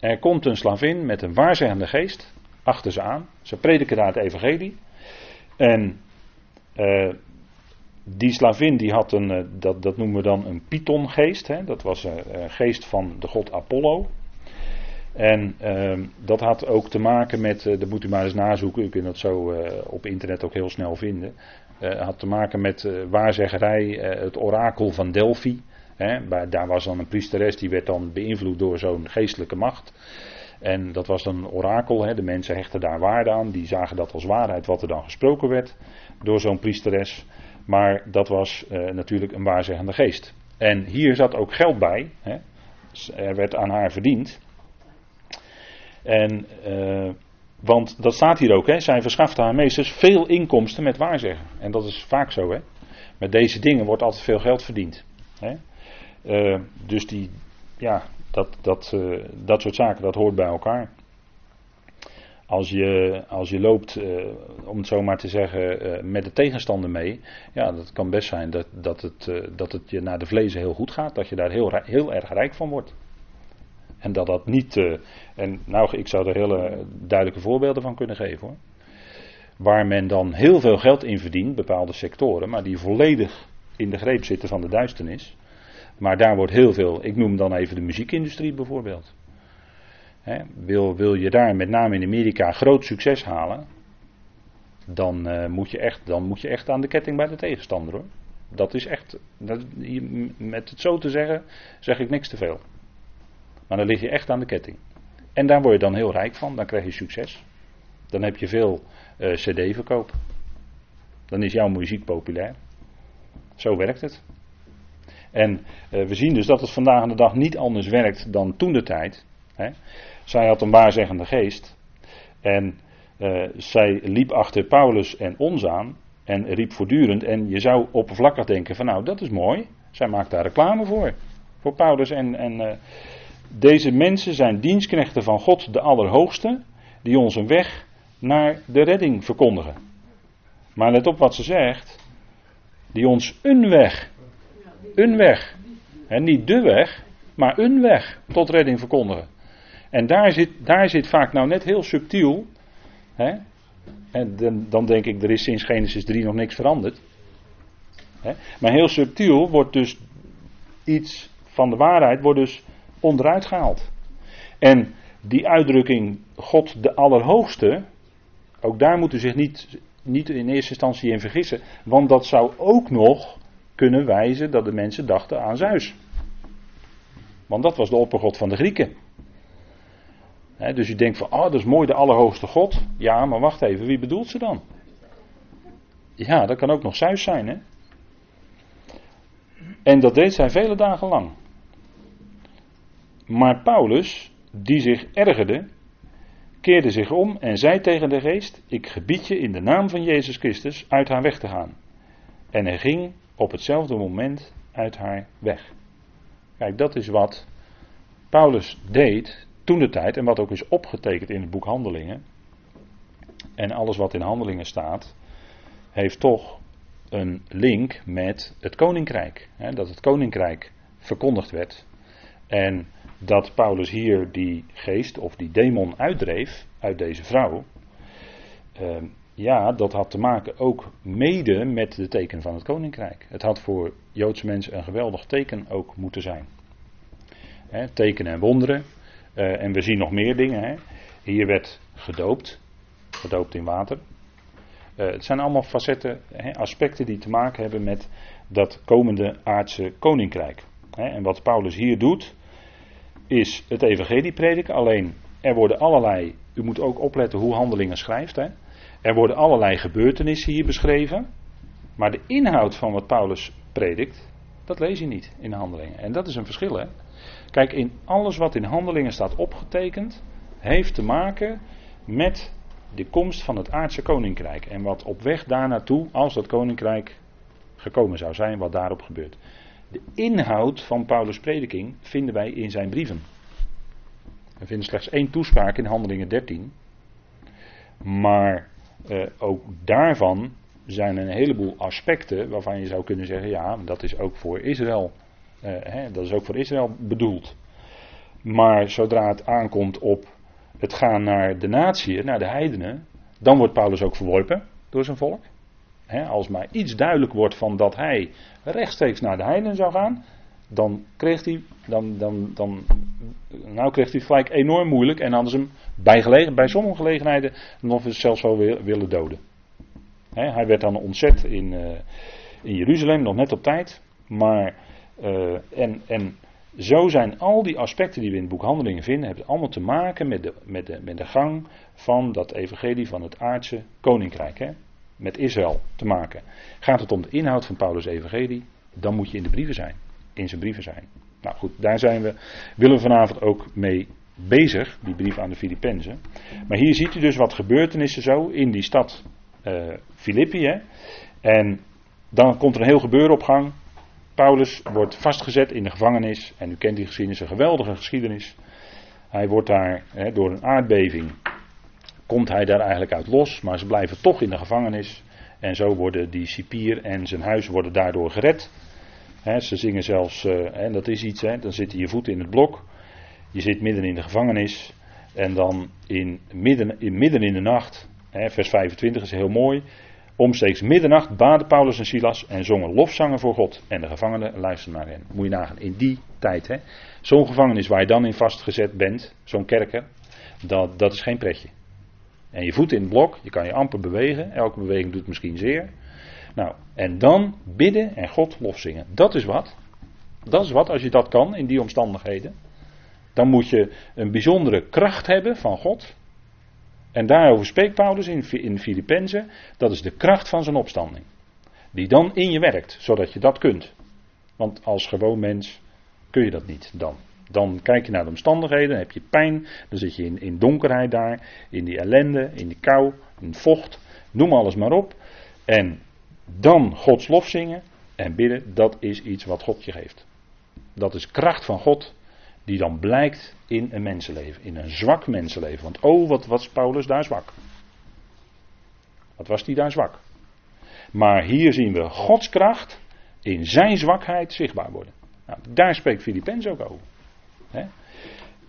Er komt een slavin met een waarzeggende geest achter ze aan. Ze prediken daar het evangelie. En uh, die slavin die had een, uh, dat, dat noemen we dan een pythongeest. Hè? Dat was een, een geest van de god Apollo. En uh, dat had ook te maken met, dat moet u maar eens nazoeken, u kunt dat zo op internet ook heel snel vinden. Uh, had te maken met waarzeggerij, het orakel van Delphi. Hè, daar was dan een priesteres die werd dan beïnvloed door zo'n geestelijke macht. En dat was dan een orakel, hè, de mensen hechten daar waarde aan, die zagen dat als waarheid wat er dan gesproken werd door zo'n priesteres. Maar dat was natuurlijk een waarzeggende geest. En hier zat ook geld bij, hè. er werd aan haar verdiend. En, want dat staat hier ook, hè, zij verschafte haar meesters veel inkomsten met waarzeggen. En dat is vaak zo, hè. Met deze dingen wordt altijd veel geld verdiend. Hè. Uh, dus die, ja, dat, dat, uh, dat soort zaken, dat hoort bij elkaar. Als je, als je loopt, om het zo maar te zeggen, met de tegenstander mee, ja, dat kan best zijn dat, dat, het, dat het je naar de vlezen heel goed gaat, dat je daar heel, heel erg rijk van wordt. En dat dat niet. En nou, ik zou er hele duidelijke voorbeelden van kunnen geven hoor. Waar men dan heel veel geld in verdient, bepaalde sectoren, maar die volledig in de greep zitten van de duisternis. Maar daar wordt heel veel, ik noem dan even de muziekindustrie bijvoorbeeld. wil, wil je daar met name in Amerika groot succes halen, dan, uh, moet je echt, dan moet je echt aan de ketting bij de tegenstander hoor. Dat is echt, dat, met het zo te zeggen, zeg ik niks te veel. Maar dan lig je echt aan de ketting. En daar word je dan heel rijk van, dan krijg je succes. Dan heb je veel uh, CD-verkoop. Dan is jouw muziek populair. Zo werkt het. En uh, we zien dus dat het vandaag de dag niet anders werkt dan toen de tijd. Hè. Zij had een waarzeggende geest. En uh, zij liep achter Paulus en ons aan. En riep voortdurend. En je zou oppervlakkig denken: van nou, dat is mooi. Zij maakt daar reclame voor. Voor Paulus en. en deze mensen zijn dienstknechten van God de Allerhoogste, die ons een weg naar de redding verkondigen. Maar let op wat ze zegt, die ons een weg, een weg, en niet de weg, maar een weg tot redding verkondigen. En daar zit, daar zit vaak nou net heel subtiel, hè? en dan, denk ik, er is sinds Genesis 3 nog niks veranderd. Hè? Maar heel subtiel wordt dus iets van de waarheid, wordt dus onderuit gehaald. En die uitdrukking God de Allerhoogste, ook daar moet u zich niet, niet in eerste instantie in vergissen, want dat zou ook nog kunnen wijzen dat de mensen dachten aan Zeus. Want dat was de oppergod van de Grieken. dus u denkt van, oh dat is mooi, de Allerhoogste God. Ja, maar wacht even, wie bedoelt ze dan? Ja, dat kan ook nog Zeus zijn, hè? En dat deed zij vele dagen lang. Maar Paulus, die zich ergerde, keerde zich om en zei tegen de geest: Ik gebied je in de naam van Jezus Christus uit haar weg te gaan. En hij ging op hetzelfde moment uit haar weg. Kijk, dat is wat Paulus deed toen de tijd en wat ook is opgetekend in het boek Handelingen. En alles wat in Handelingen staat, heeft toch een link met het koninkrijk. Hè, dat het koninkrijk verkondigd werd. En dat Paulus hier die geest of die demon uitdreef uit deze vrouw. Uh, ja, dat had te maken ook mede met de teken van het koninkrijk. Het had voor Joodse mensen een geweldig teken ook moeten zijn. He, tekenen en wonderen. Uh, en we zien nog meer dingen. Hier werd gedoopt, gedoopt in water. Uh, het zijn allemaal facetten, aspecten die te maken hebben met dat komende aardse koninkrijk. en wat Paulus hier doet, is het evangelie prediken. Alleen er worden allerlei, u moet ook opletten hoe handelingen schrijft. Hè? Er worden allerlei gebeurtenissen hier beschreven. Maar de inhoud van wat Paulus predikt, dat lees je niet in handelingen. En dat is een verschil. Hè? Kijk, in alles wat in handelingen staat opgetekend, heeft te maken met de komst van het aardse koninkrijk. En wat op weg daar naartoe, als dat koninkrijk gekomen zou zijn, wat daarop gebeurt. De inhoud van Paulus' prediking vinden wij in zijn brieven. We vinden slechts één toespraak in Handelingen 13. Maar eh, ook daarvan zijn een heleboel aspecten waarvan je zou kunnen zeggen: ja, dat is ook voor Israël. Eh, hè, dat is ook voor Israël bedoeld. Maar zodra het aankomt op het gaan naar de natie, naar de heidenen, dan wordt Paulus ook verworpen door zijn volk. Als maar iets duidelijk wordt van dat hij rechtstreeks naar de heidenen zou gaan, dan kreeg hij, dan, dan, dan, nou kreeg hij gelijk enorm moeilijk en hadden ze hem bij, gelegen, bij sommige gelegenheden nog zelfs wel willen doden. hij werd dan ontzet in, uh, in Jeruzalem, nog net op tijd. Maar, uh, en, en zo zijn al die aspecten die we in het boek Handelingen vinden, hebben allemaal te maken met de, met de, met de gang van dat evangelie van het aardse koninkrijk. Hè? Met Israël te maken. Gaat het om de inhoud van Paulus' evangelie, dan moet je in de brieven zijn. In zijn brieven zijn. Nou goed, daar zijn we, willen we vanavond ook mee bezig, die brief aan de Filippenzen. Maar hier ziet u dus wat gebeurtenissen zo in die stad uh, Filippi. En dan komt er een heel gebeuren op gang. Paulus wordt vastgezet in de gevangenis. En u kent die geschiedenis, een geweldige geschiedenis. Hij wordt daar door een aardbeving. Komt hij daar eigenlijk uit los, maar ze blijven toch in de gevangenis. En zo worden die cipier en zijn huis worden daardoor gered. ze zingen zelfs, en eh, dat is iets, dan zit je voet in het blok. Je zit midden in de gevangenis. En dan in midden in, midden in de nacht, vers 25 is heel mooi. Omstreeks middernacht baden Paulus en Silas en zongen lofzangen voor God. En de gevangenen luisterden naar hen. Moet je nagaan, in die tijd. hè. Zo'n gevangenis waar je dan in vastgezet bent, zo'n kerker, dat, dat is geen pretje. En je voet in het blok, je kan je amper bewegen. Elke beweging doet misschien zeer. Nou, en dan bidden en God lofzingen. Dat is wat. Dat is wat, als je dat kan in die omstandigheden. Dan moet je een bijzondere kracht hebben van God. En daarover spreekt Paulus in, in Filippenzen. Dat is de kracht van zijn opstanding. Die dan in je werkt, zodat je dat kunt. Want als gewoon mens kun je dat niet dan. Dan kijk je naar de omstandigheden, dan heb je pijn, dan zit je in, donkerheid daar, in die ellende, in die kou, in vocht, noem alles maar op. En dan Gods lof zingen en bidden, dat is iets wat God je geeft. Dat is kracht van God die dan blijkt in een mensenleven, in een zwak mensenleven. Want oh, wat was Paulus daar zwak? Wat was hij daar zwak? Maar hier zien we Gods kracht in zijn zwakheid zichtbaar worden. Nou, daar spreekt Filipens ook over. He?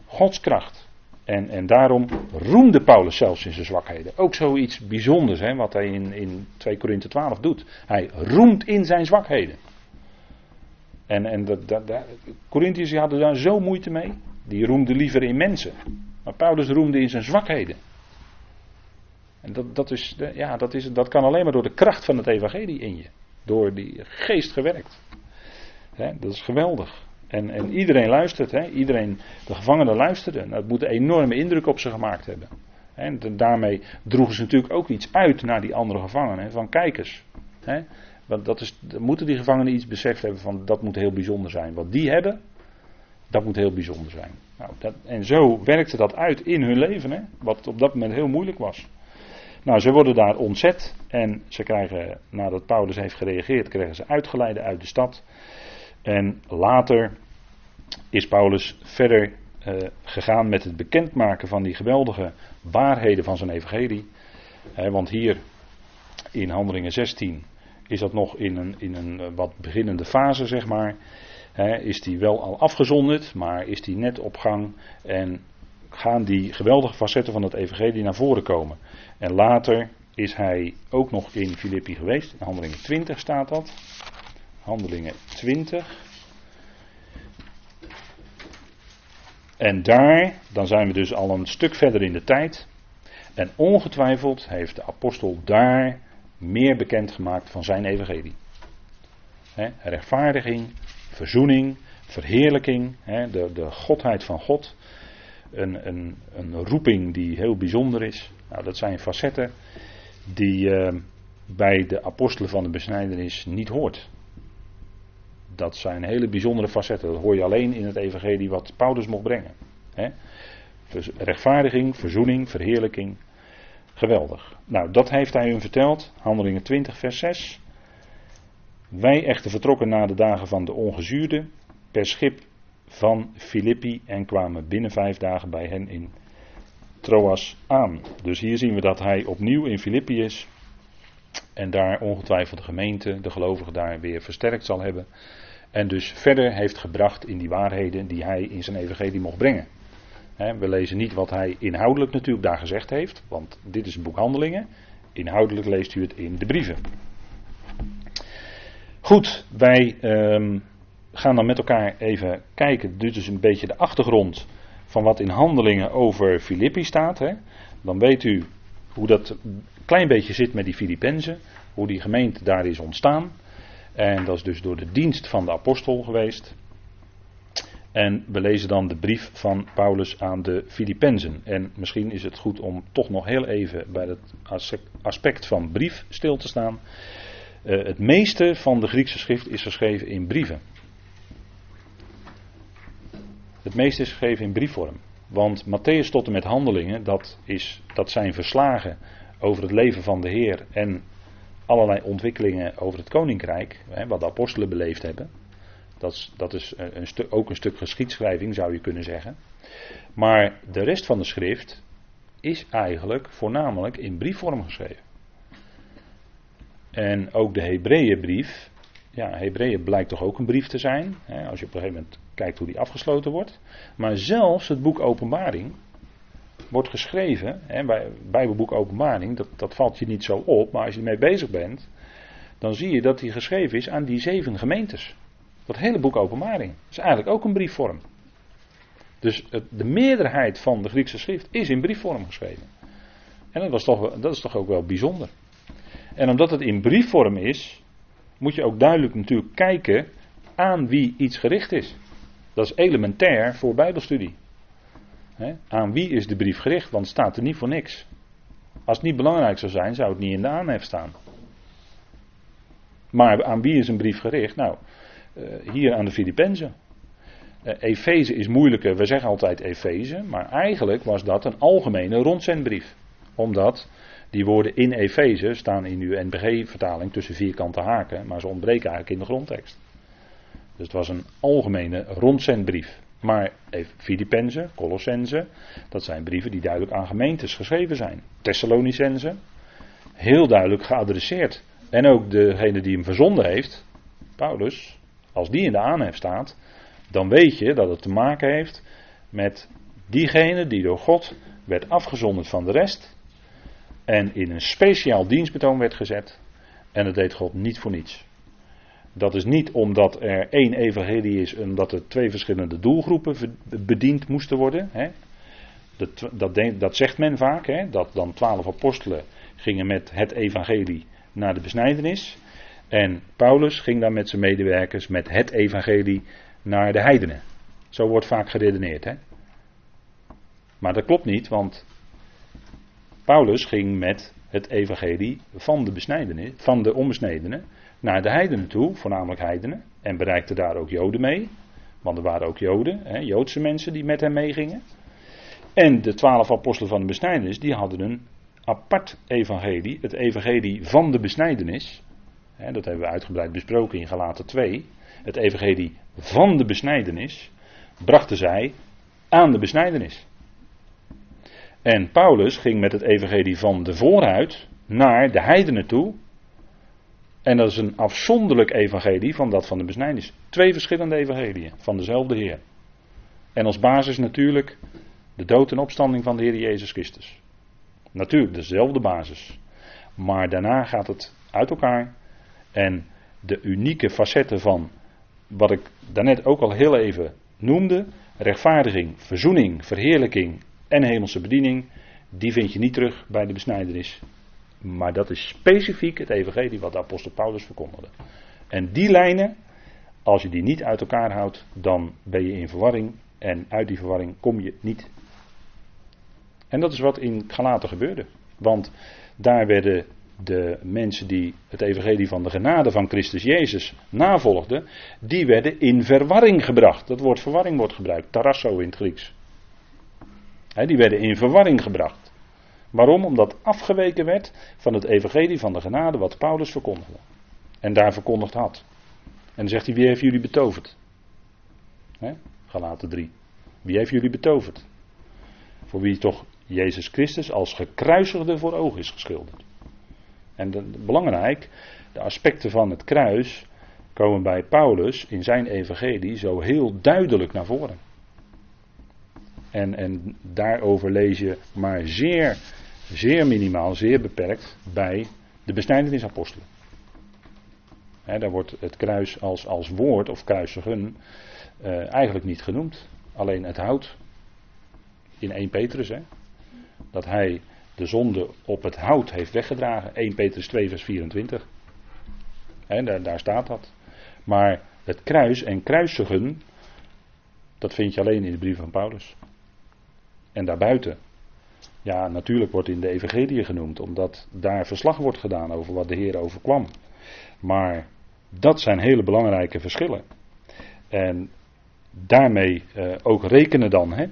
Gods kracht. En, en daarom roemde Paulus zelfs in zijn zwakheden. Ook zoiets bijzonders, hè, wat hij in, in 2 Korinthe 12 doet. Hij roemt in zijn zwakheden. En, en Corinthiërs hadden daar zo moeite mee. Die roemden liever in mensen. Maar Paulus roemde in zijn zwakheden. En dat, dat, is, ja, dat, is, dat kan alleen maar door de kracht van het evangelie in je. Door die geest gewerkt. dat is geweldig. En, en iedereen luistert. Iedereen, de gevangenen luisterden. Dat moet een enorme indruk op ze gemaakt hebben. En daarmee droegen ze natuurlijk ook iets uit naar die andere gevangenen. Van kijkers. Want dat is, moeten die gevangenen iets beseft hebben van dat moet heel bijzonder zijn. Wat die hebben, dat moet heel bijzonder zijn. Nou, dat, en zo werkte dat uit in hun leven, hè, wat op dat moment heel moeilijk was. Nou, ze worden daar ontzet en ze krijgen, nadat Paulus heeft gereageerd, krijgen ze uitgeleide uit de stad. En later is Paulus verder uh, gegaan met het bekendmaken van die geweldige waarheden van zijn evangelie. want hier in Handelingen 16 is dat nog in een, in een eh, wat beginnende fase, zeg maar. is die wel al afgezonderd, maar is die net op gang en gaan die geweldige facetten van het evangelie naar voren komen. En later is hij ook nog in Filippi geweest. In Handelingen 20 staat dat. Handelingen 20. En daar, dan zijn we dus al een stuk verder in de tijd. En ongetwijfeld heeft de apostel daar meer bekendgemaakt van zijn evangelie. rechtvaardiging, verzoening, verheerlijking, de, de godheid van God. een, een, een roeping die heel bijzonder is. Nou, dat zijn facetten die uh, bij de apostelen van de besnijdenis niet hoort. Dat zijn hele bijzondere facetten. Dat hoor je alleen in het evangelie wat Paulus mocht brengen. He? Rechtvaardiging, verzoening, verheerlijking. Geweldig. Nou, dat heeft hij hun verteld. Handelingen 20, vers 6. Wij echter vertrokken na de dagen van de ongezuurde per schip van Filippi en kwamen binnen vijf dagen bij hen in Troas aan. Dus hier zien we dat hij opnieuw in Filippi is en daar ongetwijfeld de gemeente, de gelovigen daar weer versterkt zal hebben. En dus verder heeft gebracht in die waarheden die hij in zijn evangelie mocht brengen. We lezen niet wat hij inhoudelijk natuurlijk daar gezegd heeft, want dit is een boek Handelingen. Inhoudelijk leest u het in de brieven. Goed, wij um, gaan dan met elkaar even kijken. Dit is een beetje de achtergrond van wat in Handelingen over Filippi staat. Hè. Dan weet u hoe dat een klein beetje zit met die Filippenzen. Hoe die gemeente daar is ontstaan. En dat is dus door de dienst van de apostel geweest. En we lezen dan de brief van Paulus aan de Filippenzen. En misschien is het goed om toch nog heel even bij het aspect van brief stil te staan. Uh, het meeste van de Griekse schrift is geschreven in brieven. Het meeste is geschreven in briefvorm. Want Matthäus tot en met handelingen, dat, is, dat zijn verslagen over het leven van de Heer en allerlei ontwikkelingen over het koninkrijk, hè, wat de apostelen beleefd hebben. Dat is, dat is een ook een stuk geschiedschrijving, zou je kunnen zeggen. Maar de rest van de schrift is eigenlijk voornamelijk in briefvorm geschreven. En ook de Hebreeënbrief, ja, Hebreeën blijkt toch ook een brief te zijn, hè, als je op een gegeven moment kijkt hoe die afgesloten wordt. Maar zelfs het boek Openbaring wordt geschreven, hè, bij Bijbelboek Openbaring, dat, dat valt je niet zo op, maar als je ermee bezig bent, dan zie je dat die geschreven is aan die zeven gemeentes. Dat hele boek Openbaring is eigenlijk ook een briefvorm. Dus de meerderheid van de Griekse schrift is in briefvorm geschreven. En dat, was toch, dat is toch ook wel bijzonder. En omdat het in briefvorm is, moet je ook duidelijk natuurlijk kijken aan wie iets gericht is. Dat is elementair voor Bijbelstudie. Aan wie is de brief gericht? Want het staat er niet voor niks. Als het niet belangrijk zou zijn, zou het niet in de aanhef staan. Maar aan wie is een brief gericht? Nou, uh, hier aan de Filippenzen. Uh, Efeze is moeilijker, we zeggen altijd Efeze, maar eigenlijk was dat een algemene rondzendbrief. Omdat die woorden in Efeze staan in uw NBG-vertaling tussen vierkante haken, maar ze ontbreken eigenlijk in de grondtekst. Dus het was een algemene rondzendbrief. Maar Filippenzen, Colossense, dat zijn brieven die duidelijk aan gemeentes geschreven zijn. Thessalonicense, heel duidelijk geadresseerd. En ook degene die hem verzonden heeft, Paulus, als die in de aanhef staat, dan weet je dat het te maken heeft met diegene die door God werd afgezonderd van de rest en in een speciaal dienstbetoon werd gezet. En dat deed God niet voor niets. Dat is niet omdat er één evangelie is, omdat er twee verschillende doelgroepen bediend moesten worden. Hè. Dat, dat, dat, zegt men vaak, hè, dat dan twaalf apostelen gingen met het evangelie naar de besnijdenis. En Paulus ging dan met zijn medewerkers met het evangelie naar de heidenen. Zo wordt vaak geredeneerd. Hè? Maar dat klopt niet, want Paulus ging met het evangelie van de, besnijdenis, van de onbesnedenen naar de heidenen toe, voornamelijk heidenen, en bereikte daar ook Joden mee. Want er waren ook Joden, hè, Joodse mensen die met hem meegingen. En de twaalf apostelen van de besnijdenis, die hadden een apart evangelie, het evangelie van de besnijdenis. Hè, dat hebben we uitgebreid besproken in Galaten 2. Het evangelie van de besnijdenis brachten zij aan de besnijdenis. En Paulus ging met het evangelie van de vooruit naar de heidenen toe. En dat is een afzonderlijk evangelie van dat van de besnijdenis. Twee verschillende evangeliën van dezelfde Heer. En als basis natuurlijk de dood en opstanding van de Heer Jezus Christus. Natuurlijk dezelfde basis. Maar daarna gaat het uit elkaar. En de unieke facetten van wat ik daarnet ook al heel even noemde: rechtvaardiging, verzoening, verheerlijking en hemelse bediening, die vind je niet terug bij de besnijdenis. Maar dat is specifiek het evangelie wat de apostel Paulus verkondigde. En die lijnen, als je die niet uit elkaar houdt, dan ben je in verwarring. En uit die verwarring kom je niet En dat is wat in Galaten gebeurde. Want daar werden de mensen die het evangelie van de genade van Christus Jezus navolgden, die werden in verwarring gebracht. Dat woord verwarring wordt gebruikt, tarasso in het Grieks. die werden in verwarring gebracht. Waarom? Omdat afgeweken werd van het evangelie van de genade wat Paulus verkondigde. En daar verkondigd had. En dan zegt hij, wie heeft jullie betoverd? He? Galaten 3. Wie heeft jullie betoverd? Voor wie toch Jezus Christus als gekruisigde voor ogen is geschilderd. En de, belangrijk, de aspecten van het kruis komen bij Paulus in zijn evangelie zo heel duidelijk naar voren. En, en daarover lees je maar zeer, zeer minimaal, zeer beperkt bij de besnijdenisapostelen. Daar wordt het kruis als, als woord of kruisigen uh, eigenlijk niet genoemd. Alleen het hout. In 1 Petrus, hè, dat hij de zonde op het hout heeft weggedragen. 1 Petrus 2, vers 24. En daar, daar staat dat. Maar het kruis en kruisigen, dat vind je alleen in de brief van Paulus. En daarbuiten. Ja, natuurlijk wordt in de Evangelie genoemd, omdat daar verslag wordt gedaan over wat de Heer overkwam. Maar dat zijn hele belangrijke verschillen. En daarmee uh, ook rekenen dan. Hè?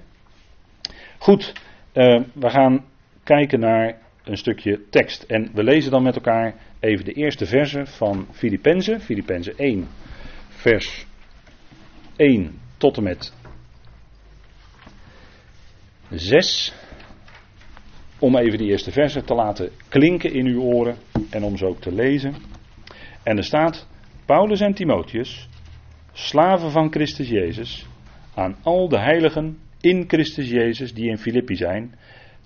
Goed, uh, we gaan kijken naar een stukje tekst. En we lezen dan met elkaar even de eerste verse van Filippenzen. Filippenzen 1, vers 1 tot en met 6. Om even die eerste verse te laten klinken in uw oren en om ze ook te lezen. En er staat: Paulus en Timotheus, slaven van Christus Jezus, aan al de heiligen in Christus Jezus die in Filippi zijn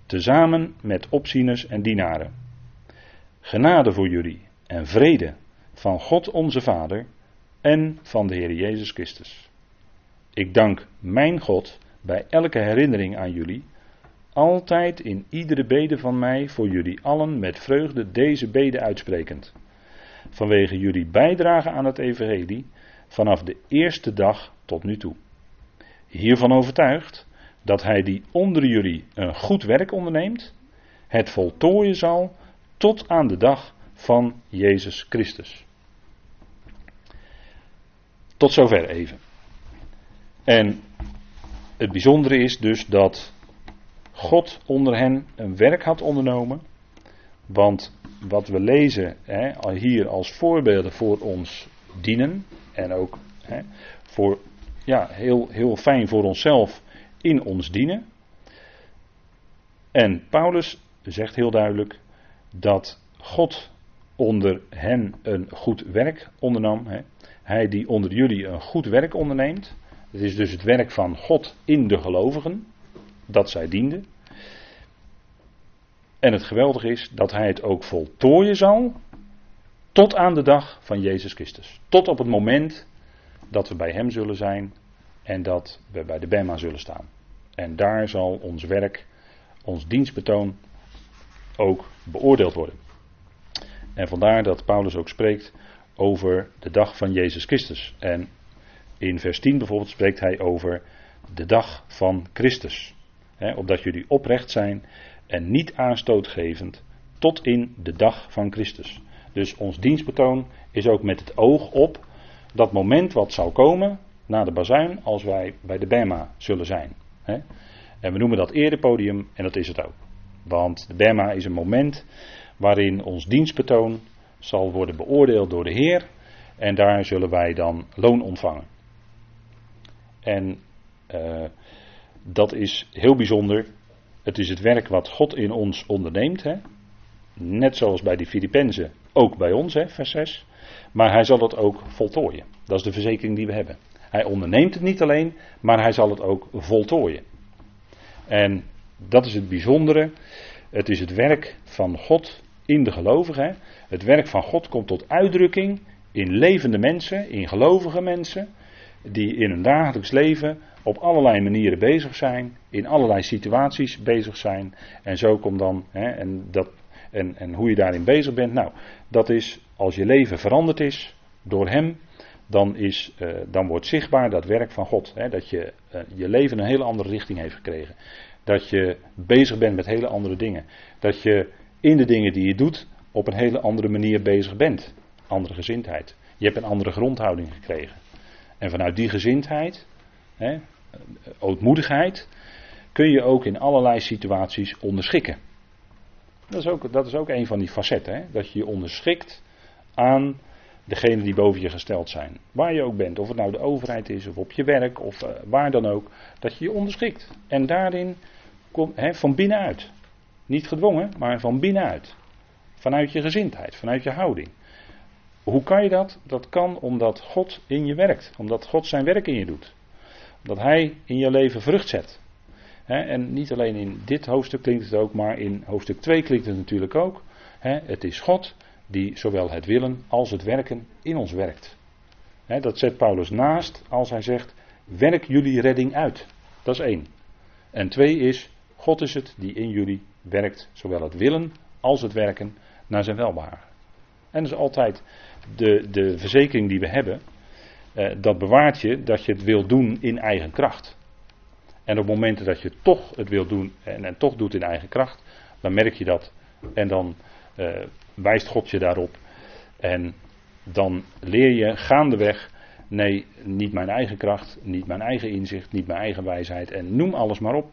tezamen met opzieners en dienaren. Genade voor jullie en vrede van God onze Vader en van de Heer Jezus Christus. Ik dank mijn God bij elke herinnering aan jullie, altijd in iedere bede van mij voor jullie allen met vreugde deze bede uitsprekend. Vanwege jullie bijdrage aan het Evangelie vanaf de eerste dag tot nu toe. Hiervan overtuigd dat hij die onder jullie een goed werk onderneemt, het voltooien zal tot aan de dag van Jezus Christus. Tot zover even. En het bijzondere is dus dat God onder hen een werk had ondernomen. Want wat we lezen hè, hier als voorbeelden voor ons dienen. En ook hè, voor, ja, heel, heel fijn voor onszelf in ons dienen. En Paulus zegt heel duidelijk dat God onder hen een goed werk ondernam. Hè. Hij die onder jullie een goed werk onderneemt. Het is dus het werk van God in de gelovigen, dat zij dienden. En het geweldige is dat hij het ook voltooien zal tot aan de dag van Jezus Christus. Tot op het moment dat we bij Hem zullen zijn en dat we bij de Bema zullen staan. En daar zal ons werk, ons dienstbetoon ook beoordeeld worden. En vandaar dat Paulus ook spreekt over de dag van Jezus Christus. En in vers 10 bijvoorbeeld spreekt hij over de dag van Christus. He, opdat jullie oprecht zijn en niet aanstootgevend tot in de dag van Christus. Dus ons dienstbetoon is ook met het oog op dat moment wat zal komen na de bazuin als wij bij de Bema zullen zijn. En we noemen dat erepodium en dat is het ook. Want de Bema is een moment waarin ons dienstbetoon zal worden beoordeeld door de Heer. En daar zullen wij dan loon ontvangen. En uh, dat is heel bijzonder. Het is het werk wat God in ons onderneemt. Hè? Net zoals bij die Filippenzen, ook bij ons, hè, vers 6. Maar hij zal het ook voltooien. Dat is de verzekering die we hebben. Hij onderneemt het niet alleen, maar hij zal het ook voltooien. En dat is het bijzondere. Het is het werk van God in de gelovigen. Het werk van God komt tot uitdrukking in levende mensen, in gelovige mensen, die in hun dagelijks leven op allerlei manieren bezig zijn, in allerlei situaties bezig zijn. En zo komt dan, hè, en, dat, en, en hoe je daarin bezig bent, nou, dat is als je leven veranderd is door Hem, dan, is, uh, dan wordt zichtbaar dat werk van God. Hè, dat je, uh, je leven een hele andere richting heeft gekregen. Dat je bezig bent met hele andere dingen. Dat je in de dingen die je doet op een hele andere manier bezig bent. Andere gezindheid. Je hebt een andere grondhouding gekregen. En vanuit die gezindheid, hè, ootmoedigheid, kun je ook in allerlei situaties onderschikken. Dat is ook, dat is ook een van die facetten. Hè? Dat je je onderschikt aan degenen die boven je gesteld zijn. Waar je ook bent, of het nou de overheid is, of op je werk, of uh, waar dan ook. Dat je je onderschikt. En daarin komt hè, van binnenuit. Niet gedwongen, maar van binnenuit. Vanuit je gezindheid, vanuit je houding. Hoe kan je dat? Dat kan omdat God in je werkt. Omdat God zijn werk in je doet. Omdat Hij in je leven vrucht zet. en niet alleen in dit hoofdstuk klinkt het ook, maar in hoofdstuk 2 klinkt het natuurlijk ook. het is God die zowel het willen als het werken in ons werkt. dat zet Paulus naast als hij zegt: werk jullie redding uit. Dat is één. En twee is: God is het die in jullie werkt, zowel het willen als het werken naar zijn welbehagen. En dat is altijd de, de verzekering die we hebben. Eh, dat bewaart je dat je het wil doen in eigen kracht. En op momenten dat je toch het wil doen en, en toch doet in eigen kracht, dan merk je dat. En dan eh, wijst God je daarop. En dan leer je gaandeweg, nee, niet mijn eigen kracht, niet mijn eigen inzicht, niet mijn eigen wijsheid en noem alles maar op.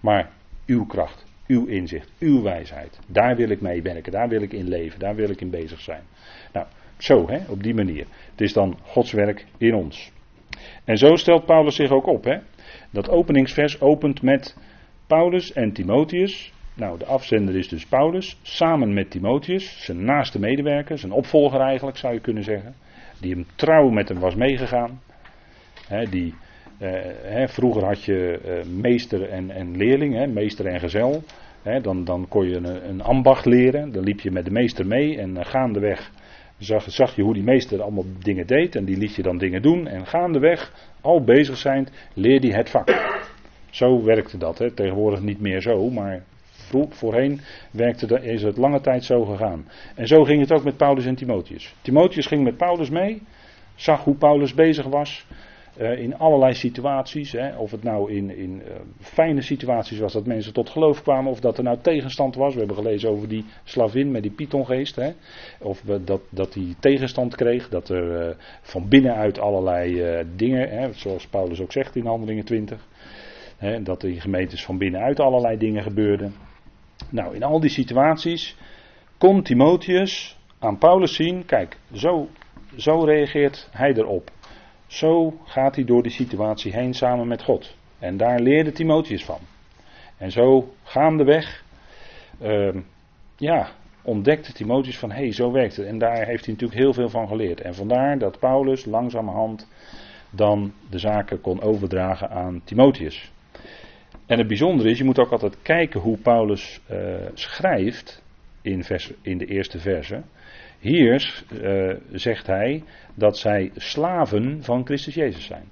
Maar uw kracht, uw inzicht, uw wijsheid. Daar wil ik mee werken, daar wil ik in leven, daar wil ik in bezig zijn. Nou, zo, hè, op die manier. Het is dan Gods werk in ons. En zo stelt Paulus zich ook op. Hè. Dat openingsvers opent met Paulus en Timotheus. Nou, de afzender is dus Paulus, samen met Timotheus, zijn naaste medewerker, zijn opvolger eigenlijk zou je kunnen zeggen. Die hem trouw met hem was meegegaan. die, eh, vroeger had je eh, meester en, en leerling, meester en gezel. dan, dan kon je een, een, ambacht leren. Dan liep je met de meester mee en uh, gaandeweg zag, zag je hoe die meester allemaal dingen deed. En die liet je dan dingen doen. En gaandeweg, al bezig zijn, leerde hij het vak. Zo werkte dat. Hè. Tegenwoordig niet meer zo, maar voorheen werkte, is het lange tijd zo gegaan. En zo ging het ook met Paulus en Timotheus. Timotheus ging met Paulus mee, zag hoe Paulus bezig was. Uh, in allerlei situaties, hè, of het nou in, in uh, fijne situaties was dat mensen tot geloof kwamen, of dat er nou tegenstand was. We hebben gelezen over die slavin met die pythongeest, hè, of dat, dat die tegenstand kreeg, dat er uh, van binnenuit allerlei dingen, hè, zoals Paulus ook zegt in Handelingen 20, hè, dat in gemeentes van binnenuit allerlei dingen gebeurden. Nou, in al die situaties kon Timotheus aan Paulus zien, kijk, zo, zo reageert hij erop. Zo gaat hij door die situatie heen samen met God. En daar leerde Timotheus van. En zo gaandeweg, uh, ja, ontdekte Timotheus van, hé, hey, zo werkt het. En daar heeft hij natuurlijk heel veel van geleerd. En vandaar dat Paulus langzamerhand dan de zaken kon overdragen aan Timotheus. En het bijzondere is, je moet ook altijd kijken hoe Paulus uh, schrijft in, vers, in de eerste verse. Hier uh, zegt hij dat zij slaven van Christus Jezus zijn.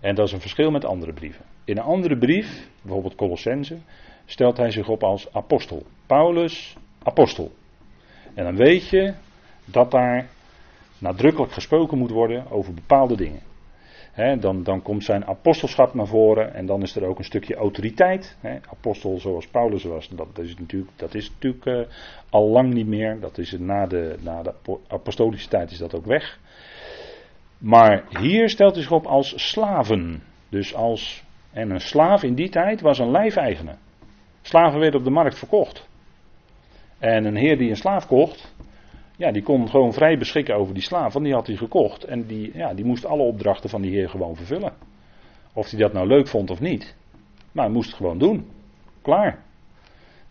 En dat is een verschil met andere brieven. In een andere brief, bijvoorbeeld Colossense, stelt hij zich op als apostel. Paulus, apostel. En dan weet je dat daar nadrukkelijk gesproken moet worden over bepaalde dingen dan, dan komt zijn apostelschap naar voren en dan is er ook een stukje autoriteit. apostel zoals Paulus was, dat, is natuurlijk, dat is natuurlijk uh, al lang niet meer. Dat is na de, na de apostolische tijd is dat ook weg. Maar hier stelt hij zich op als slaven. Dus als, en een slaaf in die tijd was een lijfeigene. Slaven werden op de markt verkocht. En een heer die een slaaf kocht, ja, die kon gewoon vrij beschikken over die slaaf, want die had hij gekocht. En die, ja, die moest alle opdrachten van die heer gewoon vervullen. Of hij dat nou leuk vond of niet. Maar hij moest het gewoon doen. Klaar.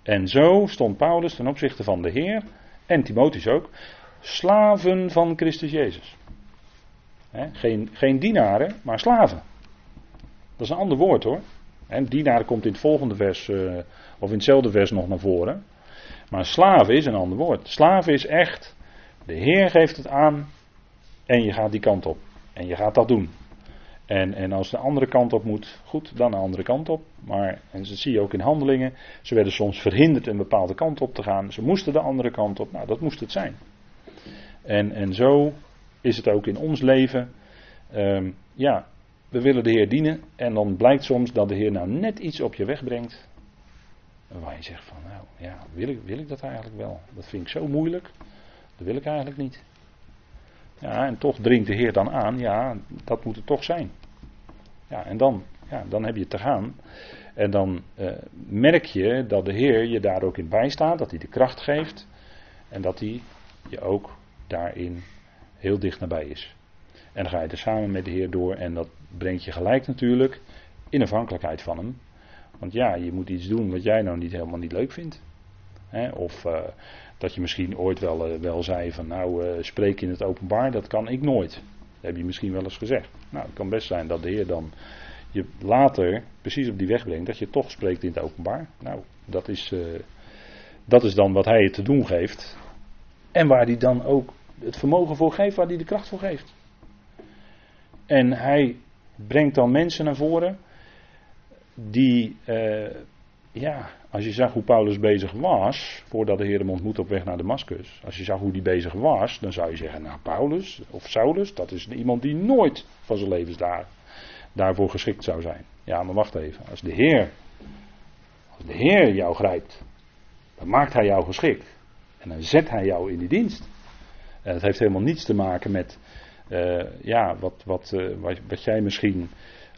En zo stond Paulus ten opzichte van de Heer, en Timotheus ook, slaven van Christus Jezus. geen, geen dienaren, maar slaven. Dat is een ander woord hoor. En dienaren komt in het volgende vers, uh, of in hetzelfde vers nog naar voren. Maar slaven is een ander woord. Slaven is echt de Heer geeft het aan en je gaat die kant op. En je gaat dat doen. En, en als de andere kant op moet, goed, dan de andere kant op. Maar, en dat zie je ook in handelingen, ze werden soms verhinderd een bepaalde kant op te gaan. Ze moesten de andere kant op. Nou, dat moest het zijn. En, en zo is het ook in ons leven. Um, ja, we willen de Heer dienen en dan blijkt soms dat de Heer nou net iets op je weg brengt. Waar je zegt van, nou ja, wil ik, wil ik dat eigenlijk wel? Dat vind ik zo moeilijk. Dat wil ik eigenlijk niet. Ja, en toch dringt de Heer dan aan, ja, dat moet het toch zijn. Ja, en dan, ja, dan heb je te gaan. En dan uh, merk je dat de Heer je daar ook in bijstaat, dat hij de kracht geeft. En dat hij je ook daarin heel dicht nabij is. En dan ga je er samen met de Heer door en dat brengt je gelijk natuurlijk in afhankelijkheid van Hem. Want ja, je moet iets doen wat jij nou niet helemaal niet leuk vindt. of uh, dat je misschien ooit wel, uh, wel zei van nou uh, spreek in het openbaar, dat kan ik nooit. Dat heb je misschien wel eens gezegd. Nou, het kan best zijn dat de Heer dan je later precies op die weg brengt dat je toch spreekt in het openbaar. Nou, dat is, dat is dan wat Hij je te doen geeft. En waar Hij dan ook het vermogen voor geeft, waar Hij de kracht voor geeft. En Hij brengt dan mensen naar voren die, ja, als je zag hoe Paulus bezig was, voordat de Heer hem ontmoet op weg naar Damascus, als je zag hoe die bezig was, dan zou je zeggen, nou Paulus of Saulus, dat is iemand die nooit van zijn levensdagen daarvoor geschikt zou zijn. Ja, maar wacht even, als de Heer, de Heer jou grijpt, dan maakt Hij jou geschikt. En dan zet Hij jou in die dienst. En dat heeft helemaal niets te maken met, uh, ja, wat, wat, uh, wat, wat jij misschien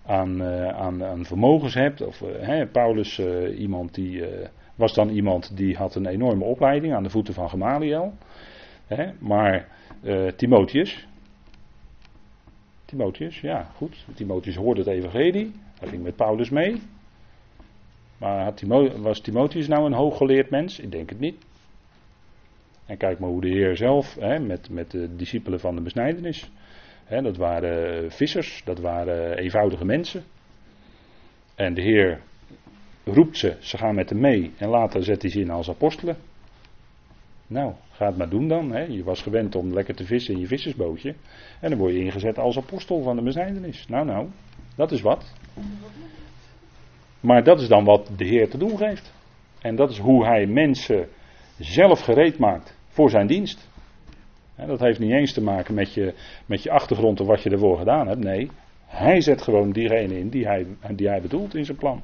aan, uh, aan, aan, vermogens hebt. Of, hè, Paulus, uh, iemand die, was dan iemand die had een enorme opleiding aan de voeten van Gamaliel. Hè, maar Timotheus. Timotheus, ja, goed. Timotheus hoorde het evangelie. Hij ging met Paulus mee. Maar had was Timotheus nou een hooggeleerd mens? Ik denk het niet. En kijk maar hoe de Heer zelf hè, met, met de discipelen van de besnijdenis dat waren vissers, dat waren eenvoudige mensen. En de Heer roept ze, ze gaan met hem mee en later zet hij ze in als apostelen. Nou, ga het maar doen dan. Je was gewend om lekker te vissen in je vissersbootje. En dan word je ingezet als apostel van de besnijdenis. Nou, nou, dat is wat. Maar dat is dan wat de Heer te doen geeft. En dat is hoe hij mensen zelf gereed maakt voor zijn dienst dat heeft niet eens te maken met je, met je achtergrond en wat je ervoor gedaan hebt. Nee, hij zet gewoon diegene in die hij, die hij bedoelt in zijn plan.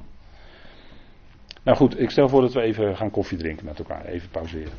Nou goed, ik stel voor dat we even gaan koffie drinken met elkaar. Even pauzeren.